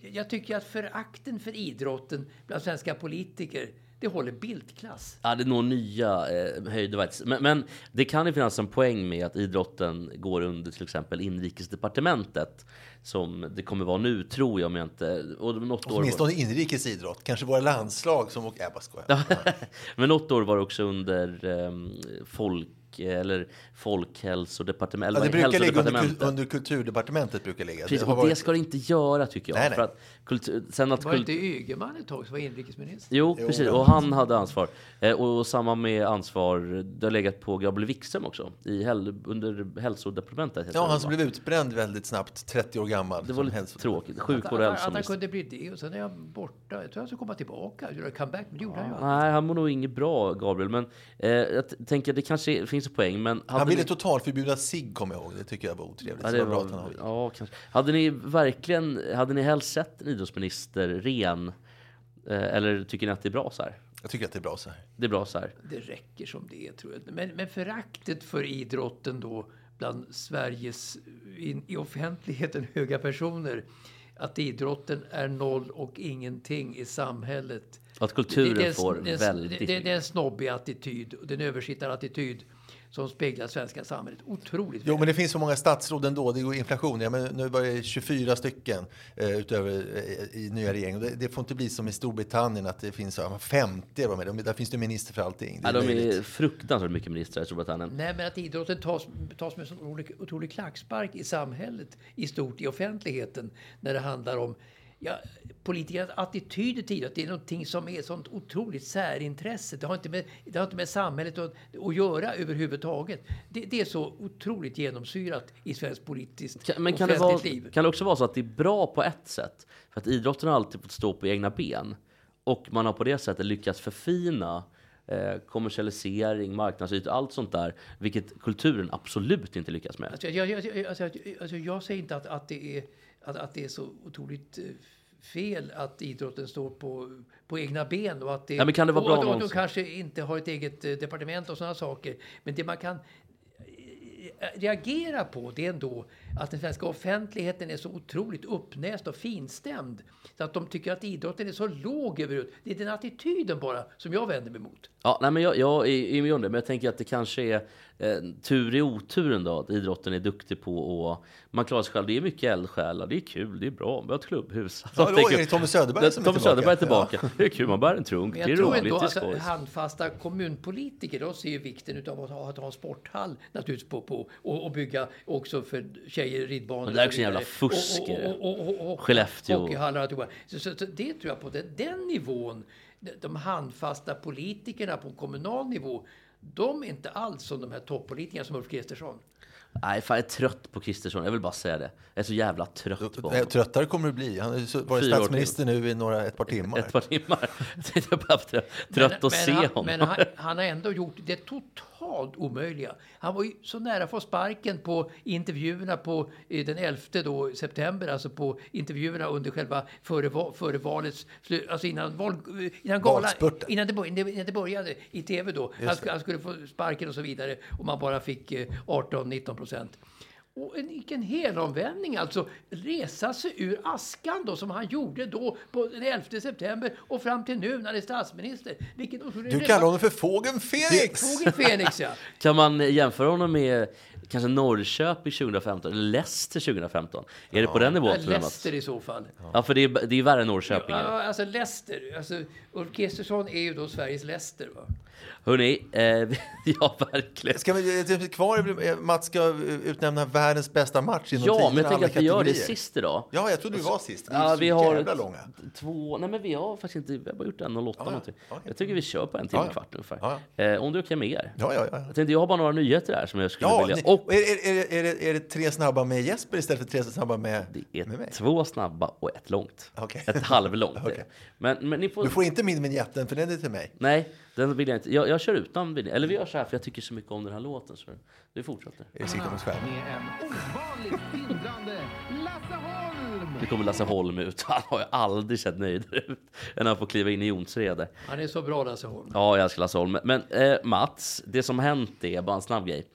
jag tycker att förakten för idrotten bland svenska politiker, det håller bildklass. Ja, det når nya eh, höjder faktiskt. Men, men det kan ju finnas en poäng med att idrotten går under till exempel inrikesdepartementet. Som det kommer vara nu, tror jag, om jag inte... Och något år, Åtminstone inrikes idrott. Kanske våra landslag som åker... Jag bara skojar. men något år var det också under ehm, folk eller folkhälsodepartementet. Ja, det brukar ligga under, under kulturdepartementet. Brukar ligga. Precis, och det varit- ska det inte göra tycker jag. Nej, nej. För att kultur, sen att Var kult- inte Ygeman ett tag som var inrikesminister? Jo, Jo, precis. men- Och han hade ansvar. Eh, och samma med ansvar, det har legat på Gabriel Wikström också. I häl- under hälsodepartementet. heter Ja, det, han som blev utbränd väldigt snabbt, 30 år gammal. Det var lite hälso- tråkigt. Sjukvård och att, att han hälsominister. kunde bli det och sen är jag borta. Jag tror han ska komma tillbaka, göra comeback, men det gjorde han ju. Nej, han mår nog inget bra, Gabriel. Men eh, jag tänker det kanske finns en poäng. Men hade Han ville ni... totalförbjuda sig kommer jag ihåg. Det tycker jag var otrevligt. Ja, Så det var bra att ja, kanske. Hade ni verkligen, hade ni helst sett en idrottsminister ren? Eh, eller tycker ni att det är bra så här? Jag tycker att det är bra så här. Det är bra så här. Det räcker som det är, tror jag. Men, men föraktet för idrotten då bland Sveriges in, i offentligheten höga personer. Att idrotten är noll och ingenting i samhället. Att kulturen Det- det får det en- väldigt Det, det, det är en snobbig attityd. Det är en översittarattityd som speglar svenska samhället otroligt Jo, väl. men det finns så många statsråd ändå. Det går inflation. Ja, men nu var det 24 stycken eh, utöver eh, i nya regeringen. Det, det får inte bli som i Storbritannien att det finns ja, 50. Eller vad med. De, där finns det minister för allting. Det Ja, är de löjligt. är fruktansvärt mycket ministrar i Storbritannien. Nej, men att idrotten tas, tas med en sån otrolig, otrolig klackspark i samhället i stort, i offentligheten, när det handlar om ja, politikernas attityder till idrott. Det är någonting som är sånt otroligt särintresse. Det har inte med, det har inte med samhället att, att göra överhuvudtaget. Det, det är så otroligt genomsyrat i svenskt politiskt Kan, men kan det, vara, liv. kan det också vara så att det är bra på ett sätt? För att idrotten har alltid fått stå på egna ben. Och man har på det sättet lyckats förfina eh, kommersialisering, marknadsytor, allt sånt där. Vilket kulturen absolut inte lyckas med. Alltså, jag, jag, jag, alltså, alltså, jag säger inte att, att, det är, att, att det är så otroligt eh, fel att idrotten står på, på egna ben. Och att det, Ja, men kan det vara och, bra och, och de kanske inte har ett eget eh, departement och sådana saker. Men det man kan eh, reagera på det är ändå att den svenska offentligheten är så otroligt uppnäst och finstämd. Så att de tycker att idrotten är så låg överhuvud. Det är den attityden bara som jag vänder mig mot. Ja, nej, men jag, jag är, med om det, men jag tänker att det kanske är eh, tur i oturen då, att idrotten är duktig på att... Man klarar sig själv, det är mycket eldsjälar, det är kul, det är bra, vi har ett klubbhus. Ja, då tänker- är det Tommy Söderberg som är Tommy Söderberg är tillbaka. tillbaka. Det är kul, man bär en trunk, det är tror roligt, ändå det är skoj. handfasta kommunpolitiker de ser ju vikten av att ha, att ha en sporthall naturligtvis på, på, och, och bygga också för tjejer ridbanor. Men det är också så en jävla vidare. fuskare. Och, och, och, och, och, och Skellefteå. Hockeyhallar och så, så, så det tror jag på. Den, den nivån, de- handfasta politikerna på kommunal nivå, de är inte alls som de här toppolitikerna som Ulf Kristersson. Nej, fan jag är trött på Kristersson. Jag vill bara säga det. Jag är så jävla trött på honom. Tröttare kommer det bli. Han har varit statsminister nu i några, ett par timmar. Ett par timmar. Jag är bara trött, trött att se han, honom. Men han, han har ändå gjort det totalt omöjliga. Han var ju så nära att få sparken på intervjuerna på eh, den 11 då, september, alltså på intervjuerna under själva före, före valets slut, alltså innan, val, eh, innan galan, innan det, innan det började i tv då. Han, han skulle få sparken och så vidare och man bara fick eh, 18-19 procent. Och en, vilken helomvändning alltså. Resa sig ur askan då som han gjorde då på den 11 september och fram till nu när han är statsminister. Vilken Du kallar honom för fågeln Fenix! Fågel Fenix ja. Kan man jämföra honom med kanske Norrköping 2015 eller Leicester 2015? Är det på den nivån? Mats? Leicester i så fall. Ja, för det är, det är värre än Norrköping. Ja, alltså Leicester. Alltså, Ulf Kristersson är ju då Sveriges Leicester. Va? Hörni, eh, ja verkligen. Ska vi, det är kvar, eh, Mats ska utnämna världens bästa match inom Ja, men jag tänker att vi gör det sist idag. Ja, jag trodde vi var sist. Vi Ja, vi har långa. två... Nej, men vi har faktiskt inte... Vi har bara gjort en 08 ja. någonting. Okej. Jag tycker vi kör på en timme Ja, ja. kvart ungefär. Ja, Eh, om du är okej med er? Ja, ja, ja. Jag tänkte, jag har bara några nyheter här som jag skulle Ja, vilja... Och är, är, är, är, det, är det tre snabba med Jesper istället för tre snabba med, det är med mig? två snabba och ett långt. Okej. Ett halvlångt. Okej. men, men ni får... Du får inte min vignetten, för den är till mig. Nej, den vill jag inte. Jag, jag kör utan vignett. Eller vi gör så här, för jag tycker så mycket om den här låten. Så vi fortsätter. Jag skärmen. Med en ovanligt tindrande Lasse Holm. Nu kommer Lasse Holm ut. Han har ju aldrig sett nöjdare ut än när han får kliva in i Jonsered. Han är så bra Lasse Holm. Ja, jag älskar Lasse Holm. Men eh, Mats, det som hänt är bara en snabb grej.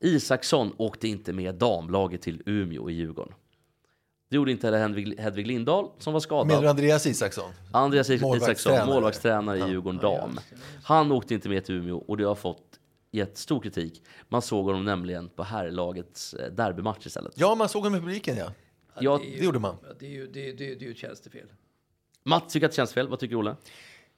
Isaksson åkte inte med damlaget till Umeå i Djurgården. Det gjorde inte heller Hedvig, Hedvig Lindahl som var skadad. Menar Andreas Isaksson? Andreas. Isaksson, målvaktstränare i Djurgården dam. Han åkte inte med till Umeå och det har fått gett stor kritik. Man såg honom nämligen på herrlagets eh, derbymatch istället. Ja, man såg honom i publiken, ja. Jag, är ju- Det gjorde man. Ja, Det är ju, det, det, det är ju ett tjänstefel. Mats tycker att det känns fel. Vad tycker Olle?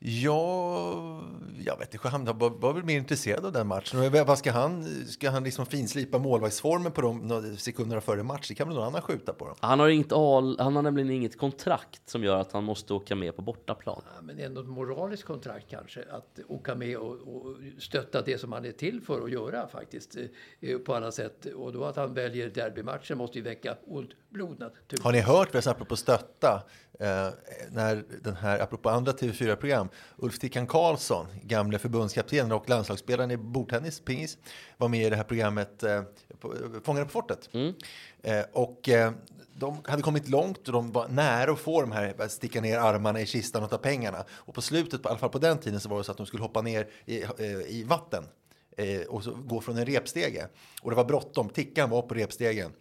Ja, jag vet inte. Han var, var väl mer intresserad av den matchen. Och Vad ska han? Ska han liksom finslipa målvaktsformen på de några sekunderna före match? Det kan väl någon annan skjuta på dem? Han har, inget al, han har nämligen inget kontrakt som gör att han måste åka med på bortaplan. Ja, men ändå ett moraliskt kontrakt kanske. Att åka med och, och stötta det som han är till för att göra faktiskt. eh, På alla sätt. Och då att han väljer derbymatchen måste ju väcka ont blod naturligtvis. Har ni hört, apropå stötta, eh, när den här, apropå andra TV4-program, Ulf Tickan Karlsson, gamle förbundskaptenen och landslagsspelaren i bordtennis, pingis, var med i det här programmet eh, på- Fångarna på fortet. Eh, och eh, de hade kommit långt och de var nära att få de här, att sticka ner armarna i kistan och ta pengarna. Och på slutet, i alla fall på den tiden, så var det så att de skulle hoppa ner i, eh, i vatten eh, och så gå från en repstege. Och det var bråttom, Tickan var på repstegen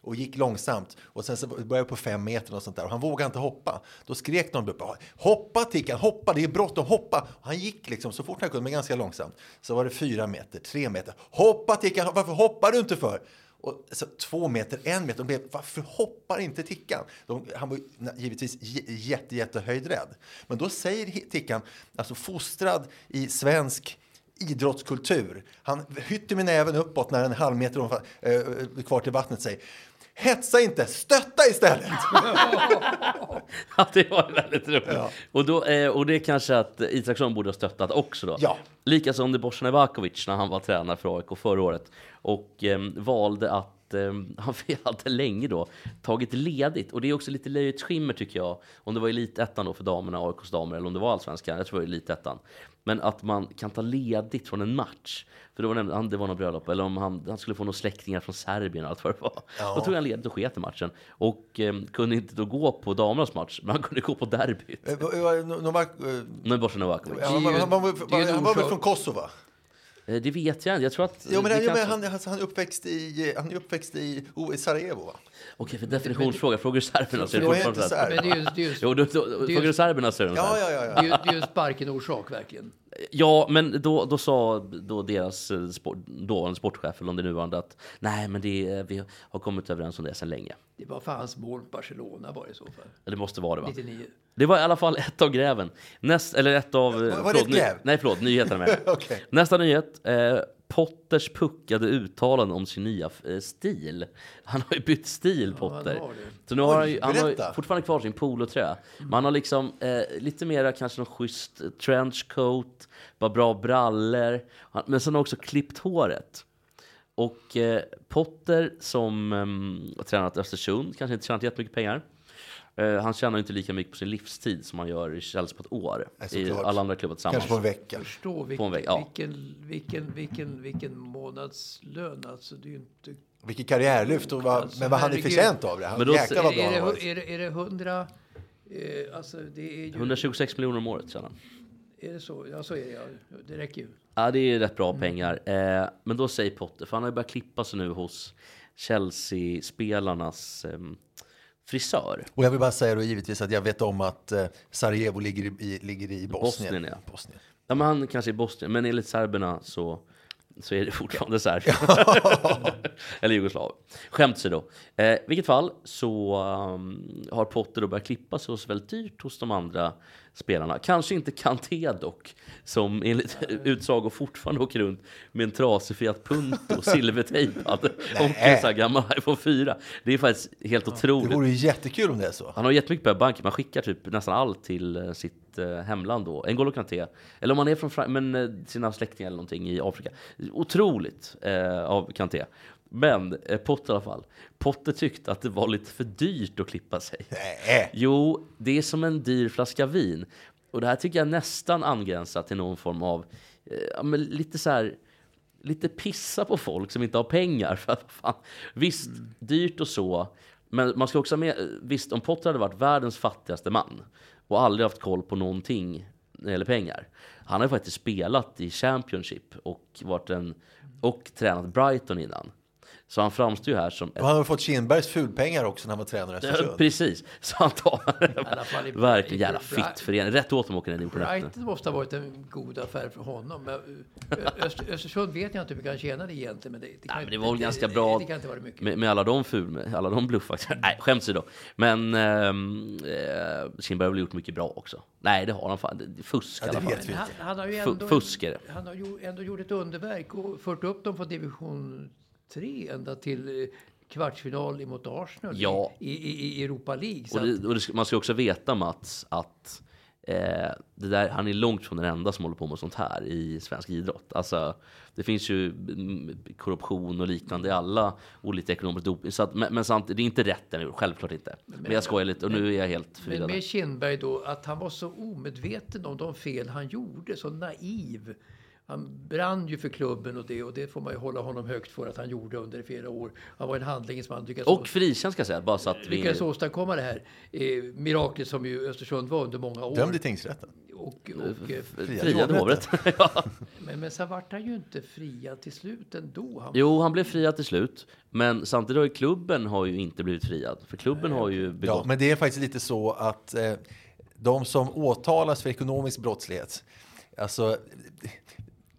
och gick långsamt. Och sen så började jag på fem meter och sånt där. Och han vågade inte hoppa. Då skrek någon upp, hoppa Tickan, hoppa, det är bråttom, hoppa. Och han gick liksom så fort han kunde, men ganska långsamt. Så var det fyra meter, tre meter. Hoppa Tickan, varför hoppar du inte för? Och så två meter, en meter. De blev, varför hoppar inte Tickan? De, han var givetvis jätte, jättehöjdrädd. Men då säger Tickan, alltså fostrad i svensk idrottskultur. Han hytter med näven uppåt när en halv meter ungefär, eh, kvar till vattnet säger Hetsa inte, stötta istället! Ja, det var väldigt roligt. Och, då, eh, och det är kanske att Isaksson borde ha stöttat också då. Ja. Lika som Debosan Ivakovic när han var tränare för AIK förra året och eh, valde att eh, han hade länge då tagit ledigt. Och det är också lite löjets skimmer tycker jag. Om det var elitettan då för damerna, AIKs damer, eller om det var allsvenskan. Jag tror det var elitettan. Men att man kan ta ledigt från en match. För det var, nämligen, han- det var något bröllop, eller om han, han skulle få några släktingar från Serbien och allt vad det var. Då tog han ledigt och sket i matchen. Och eh, kunde inte då gå på damernas match, men han kunde gå på derbyt. Eh, Novak, eh, Ivakovic. han, var- väl från Kosovo? Eh, Det vet jag inte. Jag tror att... Jo, men, det jo, men kanske- han, han, han uppväxt i, han är uppväxt i, oh, i Sarajevo, va? Okej, för definitionsfråga. Frågar du serberna så är det är fortfarande inte så här. serb. Men det är ju, det är ju, Jo, då, då, frågar du serberna så är de Ja, ja, ja. det ja. är ju, det är ju en sparken-orsak verkligen. Ja, men då, då sa då deras eh, sport, dåvarande sportchef, eller om det nuvarande, att nej, men det, är- vi har kommit överens om det sedan länge. Det var för hans mål på Barcelona var det i så fall. Det måste vara det, va? 99. Det var i alla fall ett av gräven. Näst, eller ett av... eh, var det förlåt, ett gräv? Nej, förlåt, nyheterna med. Okej. Nästa nyhet. Eh, Potters puckade uttalanden om sin nya eh, stil. Han har ju bytt stil, Potter. har det. Så nu har han, Oj, ju, han har ju fortfarande kvar sin polotröja. Man har liksom eh, lite mera kanske någon schysst eh, trenchcoat, bara bra brallor. Han, men sen har han också klippt håret. och eh, Potter som um, har tränat Östersund, kanske inte tjänat jättemycket pengar. Eh, han tjänar inte lika mycket på sin livstid som han gör i Chelsea på ett år. Nej, I alla andra klubbar tillsammans. Kanske på en vecka. Förstå På en vilken, väg, ja. vilken, vilken, vilken, vilken månadslön. Alltså, det är ju inte... Vilket karriärlyft och vad, Alltså, men vad han är förtjänt av det. Han, Men då- jäklar vad bra är, han det, varit. är, det, är det 100... Eh, alltså det är ju... 126 miljoner om året tjänar han. Är det så? Ja, så är det. Ja. Det räcker ju. Ja, det är rätt bra pengar. Eh, men då säger Potter, för han har ju börjat klippa sig nu hos Chelsea-spelarnas ehm, frisör. Och jag vill bara säga då givetvis att jag vet om att eh, Sarajevo ligger i, i, ligger i Bosnien. Bosnien, ja. Bosnien. Ja, men han kanske är Bosnien, men enligt serberna så, så är det fortfarande Serbien. Eller Jugoslavien. Skämt åsido. Eh, vilket fall så um, har Potter då börjat klippa sig hos väldigt dyrt hos de andra spelarna. Kanske inte Kanté dock, som enligt utsago fortfarande åker runt med en trasig Fiat Punto, silvertejpad och en sån här gammal iPhone 4. Det är faktiskt helt Det otroligt. vore ju jättekul om det är så. Han har jättemycket på banken. Man skickar typ nästan allt till eh, sitt eh, hemland då. N'Golo Kanté. Eller om man är från men, eh, sina släktingar eller någonting i Afrika. Otroligt eh, av Kanté. Men eh, Potter i alla fall. Potter tyckte att det var lite för dyrt att klippa sig. Nej. Jo, det är som en dyr flaska vin. Och det här tycker jag nästan angränsar till någon form av, eh, ja, men lite så här, lite pissa på folk som inte har pengar. För att, fan, visst, dyrt och så. Men man ska också ha med, visst om Potter hade varit världens fattigaste man och aldrig haft koll på någonting när det gäller pengar. Han har ju faktiskt spelat i Championship och, varit en, och tränat Brighton innan. Så han framstår ju här som ett Och han har fått Kindbergs fulpengar också när han var tränare i Ja, precis. Så han tar i- verkligen i- jävla i- fitt förening. Rätt åt dem åker den in på nätterna. Brighton måste ha varit en god affär för honom. Men, Öster, Östersund vet jag inte hur mycket han tjänade egentligen. Men det, det, kan, Nej, men det var väl ganska det, bra Det, kan inte vara mycket. med, med alla de ful, med alla de bluffakterna. Nej, skämt åsido. Men ehm, eh, Kindberg har väl gjort mycket bra också. Nej, det har han fan. Fusk i Ja, det alla fall. vet vi Men han, han har ju ändå, fusk är det. Han har ju ändå gjort ett underverk och fört upp dem från division 3 ända till eh, kvartsfinal mot Arsenal Ja. i, i, i Europa League. Och, det, och det, man ska också veta Mats att eh, det där, han är långt från den enda som håller på med sånt här i svensk idrott. Alltså, det finns ju mm, korruption och liknande i alla olika ekonomiska doping. Så att, men, men samtidigt, det är inte rätt den självklart inte. Men, jag skojar lite och nu är jag helt men förvirrad. med Kindberg då, att han var så omedveten om de fel han gjorde, så naiv. Han brann ju för klubben och det, och det får man ju hålla honom högt för att han gjorde under flera år. Han var en handlingsman. Lyckades, Och frikänd ska jag säga, bara så att vi... lyckades åstadkomma det här eh, miraklet som ju Östersund var under många år. Dömd i tingsrätten. Och, och, eh, Friade hovrätt. ja. men, men sen vart han ju inte friad till slut ändå. Han, Jo, han blev friad till slut. Men samtidigt har ju klubben har ju inte blivit friad. För klubben har ju Ja, begått... men det är faktiskt lite så att eh, de som åtalas för ekonomisk brottslighet, alltså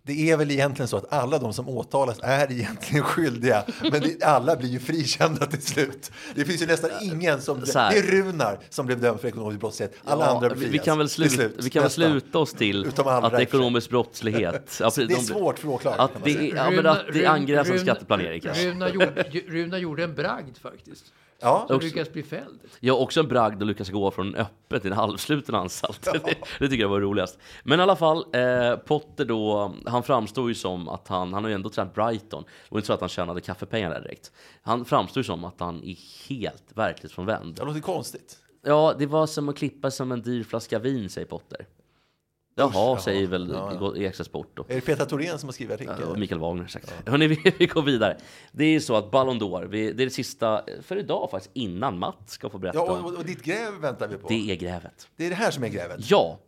det är väl egentligen så att alla de som åtalas är egentligen skyldiga, men det, alla blir ju frikända till slut. Det finns ju nästan ingen som... Det är Runar som blev dömd för ekonomisk brottslighet. Alla Ja, andra vi, befrias. vi kan väl, sluta, vi kan väl sluta oss till att ekonomisk brottslighet... Ja, precis, Det är de- svårt för åklagaren, Att det, ja, men att det angränsar Runa- skatteplanering kanske. Runa gjorde, Runa gjorde en bragd faktiskt. Ja, också- lyckades bli fälld. Ja, också en bragd att lyckas gå från öppet till en halvsluten anstalt. Det, det tycker jag var roligast. Men i alla fall, eh, Potter då, han framstår ju som att han, han har ju ändå tränat Brighton. Det var inte så att han tjänade kaffepengar där direkt. Han framstår ju som att han är helt verklighetsfrånvänd. det låter konstigt. Ja, det var som att klippa som en dyr flaska vin, säger Potter. Jaha, jaha. säger väl Ja, ja. Extra Sport då. Är det Petra Thorén som har skrivit Ja, artikeln? Mikael Wagner sagt. Hörrni, vi, vi går vidare. Det är så att Ballon d'Or, det är det sista för idag faktiskt, innan Matt ska få berätta Ja, och, och ditt gräv väntar vi på. Det är grävet. Det är det här som är grävet. Ja,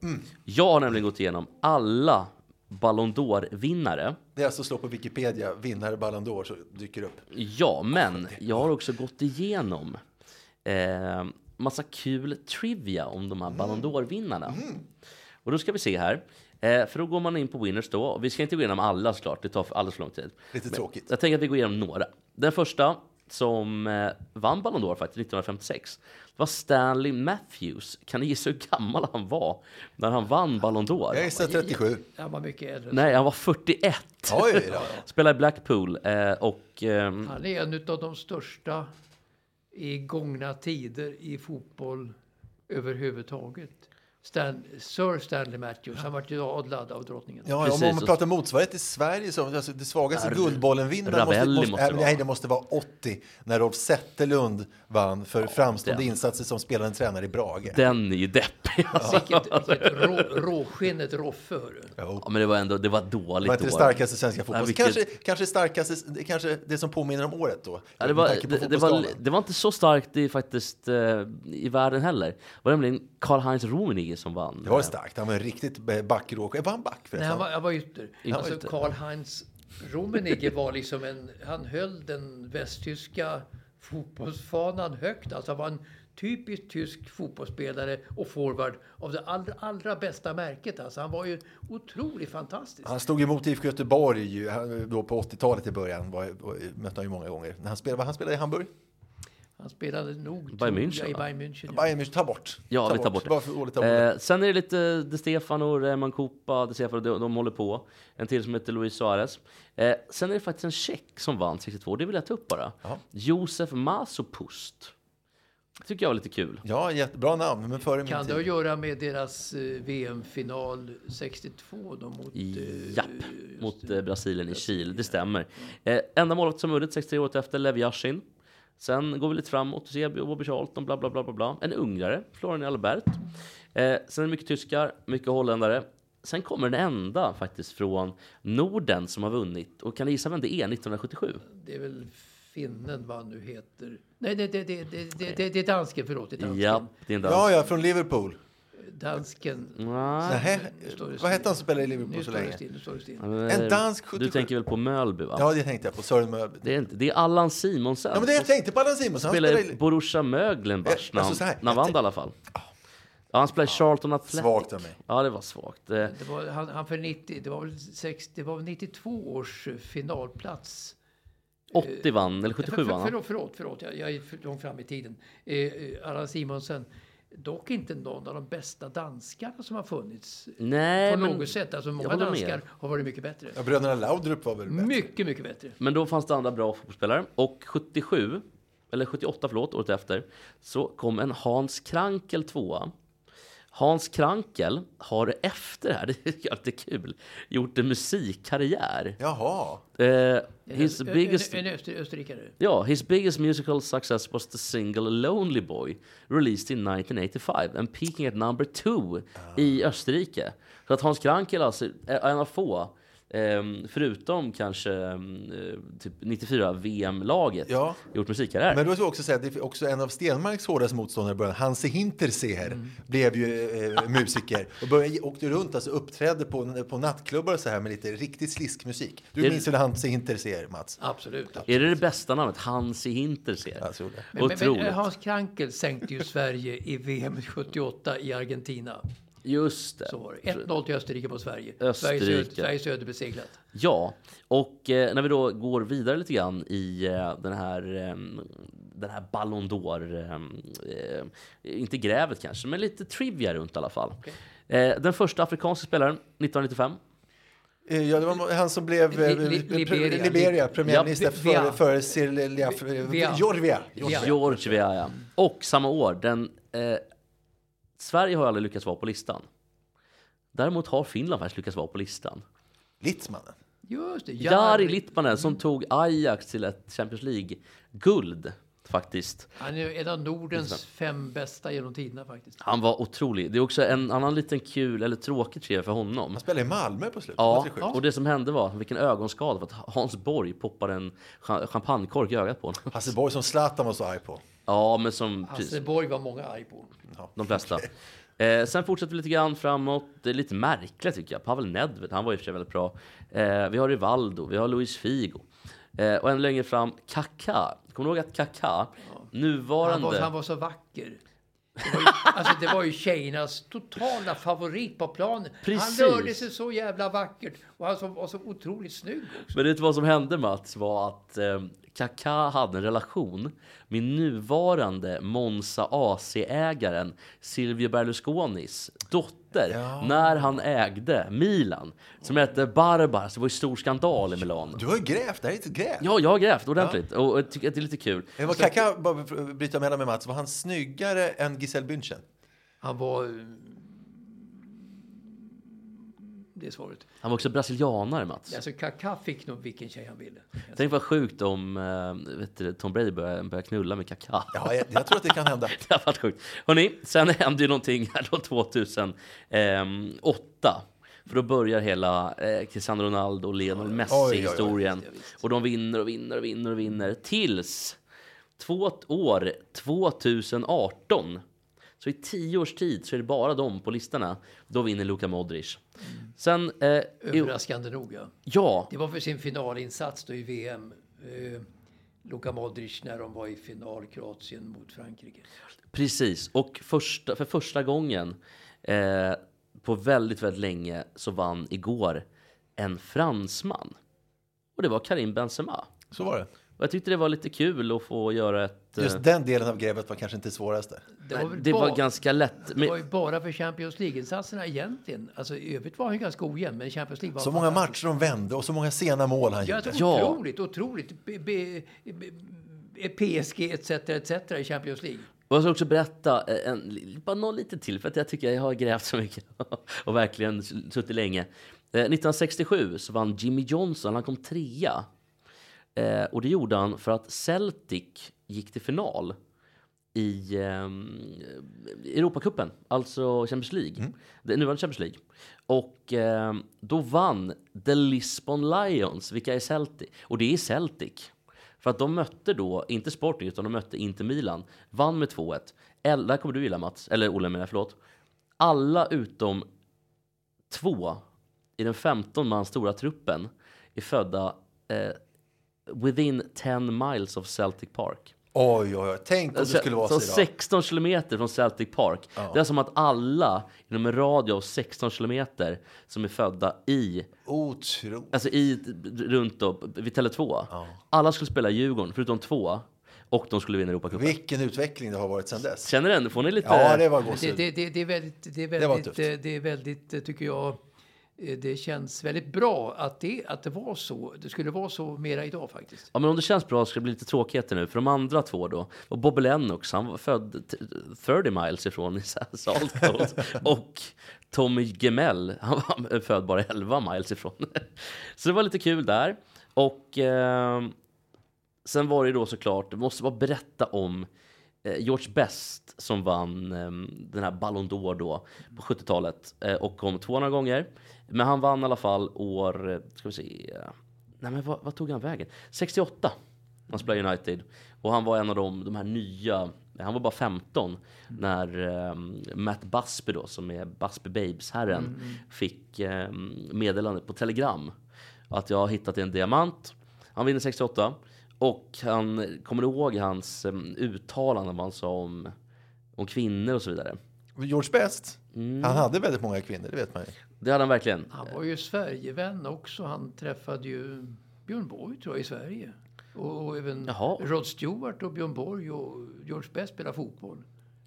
jag har nämligen gått igenom alla Ballon d'Or-vinnare. Det är alltså slå på Wikipedia, vinnare Ballon d'Or, så dyker det upp. Ja, men jag har också gått igenom eh, massa kul trivia om de här Ballon d'Or-vinnarna. Och då ska vi se här. Eh, för då går man in på Winners då. Och vi ska inte gå igenom alla såklart, det tar för alldeles för lång tid. Lite Men tråkigt. Jag tänker att vi går igenom några. Den första som eh, vann Ballon d'Or faktiskt 1956 var Stanley Matthews. Kan ni gissa hur gammal han var när han vann Ballon d'Or? Jag gissar 37. Han var mycket äldre. Nej, han var 41. Oj då. Spelade i Blackpool eh, och ehm, Han är en av de största i gångna tider i fotboll överhuvudtaget. Stan, Sir Stanley Matthews. Han var ju adlad av drottningen. Ja, Precis, om man pratar motsvarighet i Sverige, så, alltså, det svagaste Ja, Guldbollen-vinnaren måste, måste, måste det äh, vara. nej, det måste vara 80 när Rolf Zetterlund vann för framstående den. insatser som spelande tränare i Brage. Den är ju deppig. Alltså. Vilket, vilket rå, råskinnet Roffe. hörru. Ja, men det var ändå det var ett Det dåligt var inte det starkaste svenska Ja, fotbollen. vilket- Kanske, kanske, starkaste, kanske det som påminner om året då. Ja, det, var, det, det, var, det var inte så starkt i, faktiskt eh, i världen heller. Det var nämligen Karl-Heinz Rummenigge som vann. Det var starkt. Han var en riktigt eh, backråk. Var han back Nej, förresten? han var, han var ytter. Alltså. Karl-Heinz Rummenigge var liksom en... Han höll den västtyska fotbollsfanan högt. Alltså han var en typisk tysk fotbollsspelare och forward av det allra, allra bästa märket. Alltså han var ju otroligt fantastisk. Han stod emot IFK Göteborg ju, han- då på 80-talet i början. Var, var, mötte han ju många gånger. När han spelade, vad han spelade i Hamburg? Han spelade nog Bayern München, i? Bayern München. ja. Bayern München, ta bort. Ja, vi tar bort det. Bara ta bort. Eh, sen är det lite De Stefano, Reman Kupa, De Stefano, de, de håller på. En till som heter Luis Suarez. Eh, sen är det faktiskt en tjeck som vann 62, det vill jag ta upp bara. Ja. Josef Masopust. tycker jag var lite kul. Ja, jättebra namn, men före min Kan det ha att göra med deras eh, VM-final 62 då mot... eh, Japp, mot eh, Brasilien i Kil, det stämmer. Eh, enda målet som vunnit 63 år efter, Lev Yashin. Sen går vi lite framåt, Sebi och Bobby Charlton, bla bla bla bla bla. En ungrare, Florian Albert. Eh, sen är det mycket tyskar, mycket holländare. Sen kommer den enda faktiskt från Norden som har vunnit. Och kan ni gissa vem det är 1977? Det är väl finnen vad han nu heter. Nej, det, det, det, det, det, det, det är dansken, förlåt. Det är dansken. Ja, det är en dans. Ja, ja, från Liverpool. Dansken. Nähä, Nu vad hette han som spelade i Nu Liverpool så står det länge? still, nu står det still. En dansk Du 77. tänker väl på Mölby va? Ja, det tänkte jag på. Sören Mölby. Det, är inte, det är Allan Simonsen. Ja, men det jag tänkte på Allan Simonsson. Han spelade i. Borussia Eh, när alltså han, så när han vann i alla fall. Ja, han spelade i Charlton Athletic. Svagt av mig. Ja, det var svagt. Eh, Det var, han, han för 90, det var väl 6, det var väl 92 års eh, finalplats. 80 vann, eller 77 För, vann för, han. förlåt, förlåt, förlåt, jag, jag är för långt fram i tiden. Eh, eh, Allan Simonsen, dock inte någon av de bästa danskarna som har funnits. Nej, på men, något sätt. Alltså många danskar har varit mycket bättre. Ja, bröderna Laudrup var väl bättre? Mycket, mycket bättre. men då fanns det andra bra fotbollsspelare. Och 77, eller 78 förlåt, året efter, så kom en Hans Krankel tvåa. Hans Krankel har efter det här, det är alltid kul, gjort en musikkarriär. Jaha. Eh, his En- en- biggest... En, en öster, österrikare. Ja, his biggest musical success was the single Lonely Boy, released in 1985 and peaking at number two i Österrike. Så att Hans Krankel alltså är en av få, ehm, förutom kanske eh, typ 94 VM-laget, Ja. gjort musikkarriär. Men då ska jag också säga att det är också en av Stenmarks hårdaste motståndare i början, Hansi Hinterseer, Mm. blev ju eh, musiker och började, åkte runt, alltså uppträdde på, på nattklubbar och så här med lite riktigt sliskmusik. Du Är- minns väl Hansi Hinterseer, Mats? Absolut. Är det det bästa namnet? Hansi Hinterseer? Jag tror det. Men, men, men Hans Krankel sänkte ju Sverige i VM 78 i Argentina. Just det. Så var det. 1-0 till Österrike på Sverige. Österrike. Sveriges, öde, Sveriges öde beseglat. Ja, och eh, när vi då går vidare lite grann i eh, den här, eh, den här Ballon d'Or, eh, eh, inte grävet kanske, men lite trivia runt i alla fall. Eh, den första afrikanska spelaren, 1995. Eh, Ja, det var han som blev eh, Liberia. Liberia premiärminister Ja, för, Via. för Cyril Via. Jorvia. Via. George Weah, ja. Och samma år, den, eh, Sverige har aldrig lyckats vara på listan. Däremot har Finland faktiskt lyckats vara på listan. Litzmannen. Just det. Jari Litmanen som tog Ajax till ett Champions League-guld faktiskt. Han är en av Nordens fem bästa genom tiderna faktiskt. Han var otrolig. Det är också en annan liten kul, eller tråkig trivia för honom. Han spelade i Malmö på slutet. Ja, det och det som hände var, vilken ögonskada, för att Hans Borg poppade en cha- champagnekork i ögat på honom. Hasse Borg som Zlatan var så arg på. Ja, men som precis, Hasse Borg var många arg på. de flesta. Eh, sen fortsätter vi lite grann framåt. Det är lite märkligt tycker jag. Pavel Nedved, han var i och för sig väldigt bra. Eh, vi har Rivaldo, vi har Luis Figo. Eh, och ännu längre fram, Kaká. Kommer du ihåg att Kaká, nuvarande... Han var, han var så vacker. Det var, ju, alltså, det var ju tjejernas totala favorit på planen. Precis. Han rörde sig så jävla vackert och han så, var så otroligt snygg också. Men vet du vad som hände Mats? Var att eh, Kaká hade en relation med nuvarande Monza AC-ägaren Silvio Berlusconis dotter när han ägde Milan. Som hette Barbara, så det var ju stor skandal i Milano. Du har ju grävt, det här är ett gräv. Ja, jag har grävt ordentligt och jag tycker att det är lite kul. Eh, Var Kaká, bara bryta mellan med Mats, var han snyggare än Giselle Bündchen? Han var... eh, det är svaret. Han var också brasilianare, Mats. Alltså Kaká fick nog vilken tjej han ville. Tänk vad sjukt om eh, vet du, Tom Brady börjar, börjar knulla med Kaká. Ja, jag, jag tror att det kan hända. det har varit sjukt. Hörrni, sen hände ju någonting här då 2008. För då börjar hela eh, Cristiano Ronaldo och Lionel. Messi-historien. Och de vinner och vinner och vinner och vinner. Tills två år 2018. Så i tio års tid så är det bara de på listorna. Då vinner Luka Modric. Sen... Eh, i- Överraskande nog, ja. ja, Det var för sin finalinsats då i VM. Eh, Luka Modric när de var i final Kroatien mot Frankrike. Precis, och första, för första gången eh, på väldigt, väldigt länge så vann igår en fransman. Och det var Karim Benzema. Så var det. Och jag tyckte det var lite kul att få göra ett... eh, Just den delen av grävet var kanske inte det svåraste. Det var, det var bara- ganska lätt. Det var ju bara för Champions League-insatserna egentligen. Alltså i övrigt var han ju ganska ojämn, men Champions League var Så många matcher de vände och så många sena mål han Ja, gjorde. Ja. otroligt, otroligt. B, b, b, PSG etc. etc. i Champions League. och jag ska också berätta eh, en, bara något lite till, för att jag tycker jag har grävt så mycket och verkligen suttit länge. Eh, 1967 så vann Jimmy Johnson, han kom trea. Eh, och det gjorde han för att Celtic gick till final i eh, Europacupen, alltså Champions League. Det nuvarande Champions League. Och eh, då vann The Lisbon Lions, vilka är Celtic? Och det är Celtic. För att de mötte då, inte Sporting, utan de mötte Inter Milan. Vann med 2-1. El- Där kommer du gilla Mats, eller Olle menar jag, förlåt. Alla utom två i den 15 man stora truppen är födda eh, within 10 miles of Celtic Park. Oj, oj, oj. Tänk om det skulle vara så så idag. 16 kilometer från Celtic Park. Det är som att alla inom en radie av 16 kilometer som är födda i, Otroligt. alltså i, runt då, vid Tele2. Alla skulle spela i Djurgården, förutom två. Och de skulle vinna Europacupen. Vilken utveckling det har varit sedan dess. Känner den? Får ni lite... Ja, det var Det, gåshud. det, det, det är väldigt, det är var väldigt, det, det är väldigt, tycker jag, det känns väldigt bra att det, att det var så. Det skulle vara så mera idag faktiskt. Ja, men om det känns bra ska det bli lite tråkigheter nu. För de andra två då, och Bobby Lennox, han var född t- 30 miles ifrån i Salt Coast. och Tommy Gemell, han var född bara 11 miles ifrån. Så det var lite kul där. Och eh, sen var det då såklart, jag måste bara berätta om eh, George Best som vann eh, den här Ballon d'Or då på 70-talet eh, och kom två några gånger. Men han vann i alla fall år, ska vi se, nej men vad, vad tog han vägen? 68. Han spelade United och han var en av de, de här nya, han var bara 15 när eh, Matt Busby då som är Busby Babes-herren fick eh, meddelande på telegram att jag har hittat en diamant. Han vinner 68 och han kommer ihåg hans um, uttalanden vad han sa om, om kvinnor och så vidare. George Best, Mm. han hade väldigt många kvinnor, det vet man ju. Det hade han verkligen. Han var ju Sverigevän också. Han träffade ju Björn Borg tror jag i Sverige. Och, och även Jaha. Rod Stewart och Björn Borg och George Best spelade fotboll.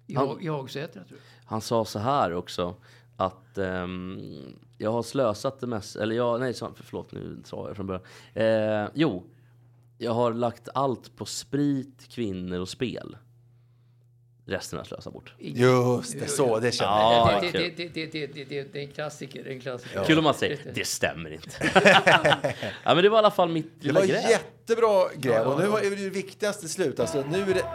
I, Han- i Hagsätra tror jag. Han sa så här också att ehm, jag har slösat det mest, eller jag, nej förlåt nu sa jag från början. Eh, jo, jag har lagt allt på sprit, kvinnor och spel. Resten har jag slösat bort. Just det, så, det känner jag. Ja, det, det, det, det, det, det, det är en klassiker. Det en klassiker. Kul om man säger det stämmer inte. ja men det var i alla fall mitt Det lilla var gräv. jättebra gräv och nu var- är det det viktigaste slut. Alltså, nu är det,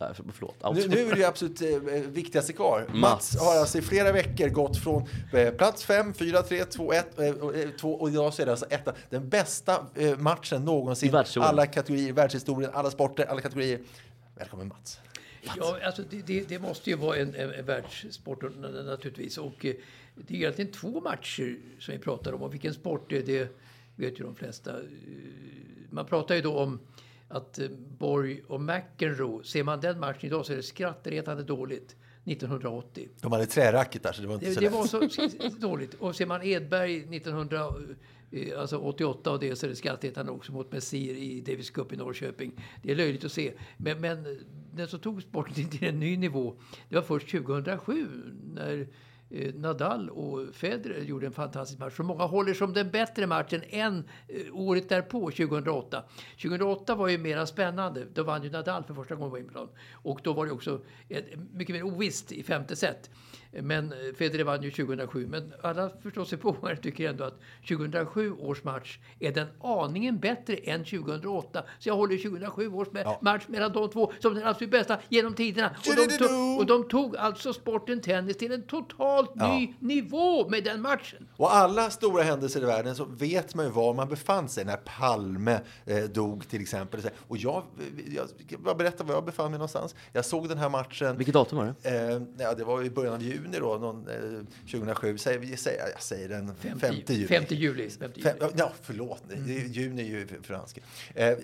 Nej, Förlåt. nu, nu är det det absolut eh, viktigaste kvar. Mats. Mats. har alltså i flera veckor gått från eh, plats 5, 4, 3, 2, 1 eh, och, två, och idag så är det alltså etta. Den bästa eh, matchen någonsin. I. Alla kategorier, världshistorien, alla sporter, alla kategorier. Välkommen Mats. Ja, alltså det, det, det måste ju vara en, en, en världssport na- naturligtvis. Och eh, det är egentligen två matcher som vi pratar om. Och vilken sport det är, det vet ju de flesta. Eh, Man pratar ju då om att eh, Borg och McEnroe, ser man den matchen idag så är det skrattretande dåligt. 1980. De hade träracket så det var inte Det, så det lätt. var så dåligt. Och ser man Edberg 1988 alltså 88 och det så är det skrattretande också mot Messir i Davis Cup i Norrköping. Det är löjligt att se. Men, men den som tog sporten till en ny nivå, det var först 2007 när eh, Nadal och Federer gjorde en fantastisk match. Så många håller som den bättre matchen än eh, året därpå, 2008. 2008 var ju mera spännande. Då vann ju Nadal för första gången på Wimbledon. Och då var det också ett, mycket mer ovisst i femte set. Men eh, Federer vann ju 2007. Men alla förståsigpåare tycker ändå att 2007 års match är den aningen bättre än 2008. Så jag håller 2007 års ma- match mellan de två som den absolut bästa genom tiderna. Och de, tog, och de tog alltså sporten tennis till en totalt Ja. ny nivå med den matchen. Och alla stora händelser i världen så vet man ju var man befann sig när Palme eh, dog till exempel. Och jag, jag, jag berättar var jag befann mig någonstans. Jag såg den här matchen. Vilket datum var det? Eh, ja, det var i början av juni då, någon, eh, 2007. Säger, vi säger, jag säger den 5 juli. 5 juli. 5 juli. Fem, ja, förlåt. Är- Juni är ju fransk. Eh,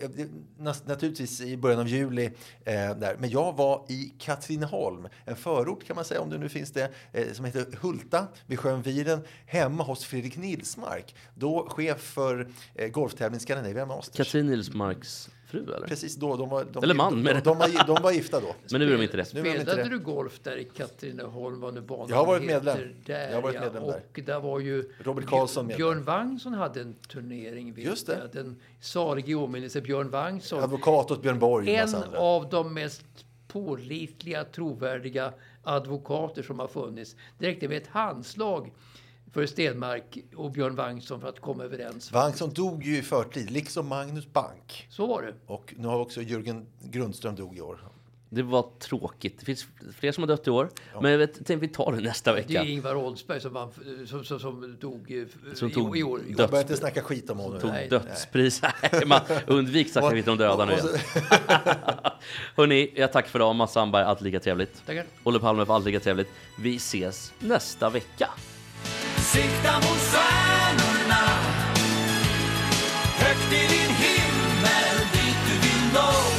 naturligtvis i början av juli. Eh, där. Men jag var i Katrineholm, en förort kan man säga, om det nu finns det, eh, som heter Hulta vid sjön Viren, hemma hos Fredrik Nilsmark. Då chef för eh, golftävlingen Scandinavian Masters. Katrin Nilsmarks fru eller? Precis då. De var, de, Eller man, De, de, de, var, de var gifta då. Men nu är de inte det. Nu är de inte Spelade det. du golf där i Katrineholm? Vad nu banan Jag har varit medlem. Där, Jag har varit ja. medlem där. Och där var ju Robert Karlsson medlem. Björn Wangsson hade en turnering. Just det. Jag. Den salig i åminnelse Björn Wangsson. Advokat åt Björn Borg. En av de mest pålitliga, trovärdiga advokater som har funnits. Det räckte med ett handslag för Stenmark och Björn Wangsson för att komma överens. Vangsson dog ju i förtid, liksom Magnus Bank. Så var det. Och nu har också Jörgen Grundström dog i år. Det var tråkigt. Det finns fler som har dött i år. Men jag vet, tänk, vi tar det nästa Det vecka. är Ingvar Oldsberg som, vann, som, som, som dog Som tog i år. I år. Jag börjar inte snacka skit om honom. Tog Nej, dödspris. Nej, man undvik snacka skit om döda nu. Hörni, jag tackar för idag. Mats Sandberg, alltid lika trevligt. Tackar. Olle Palme, för alltid lika trevligt. Vi ses nästa vecka. Sikta mot stjärnorna. Högt i din himmel Dit du vill nå.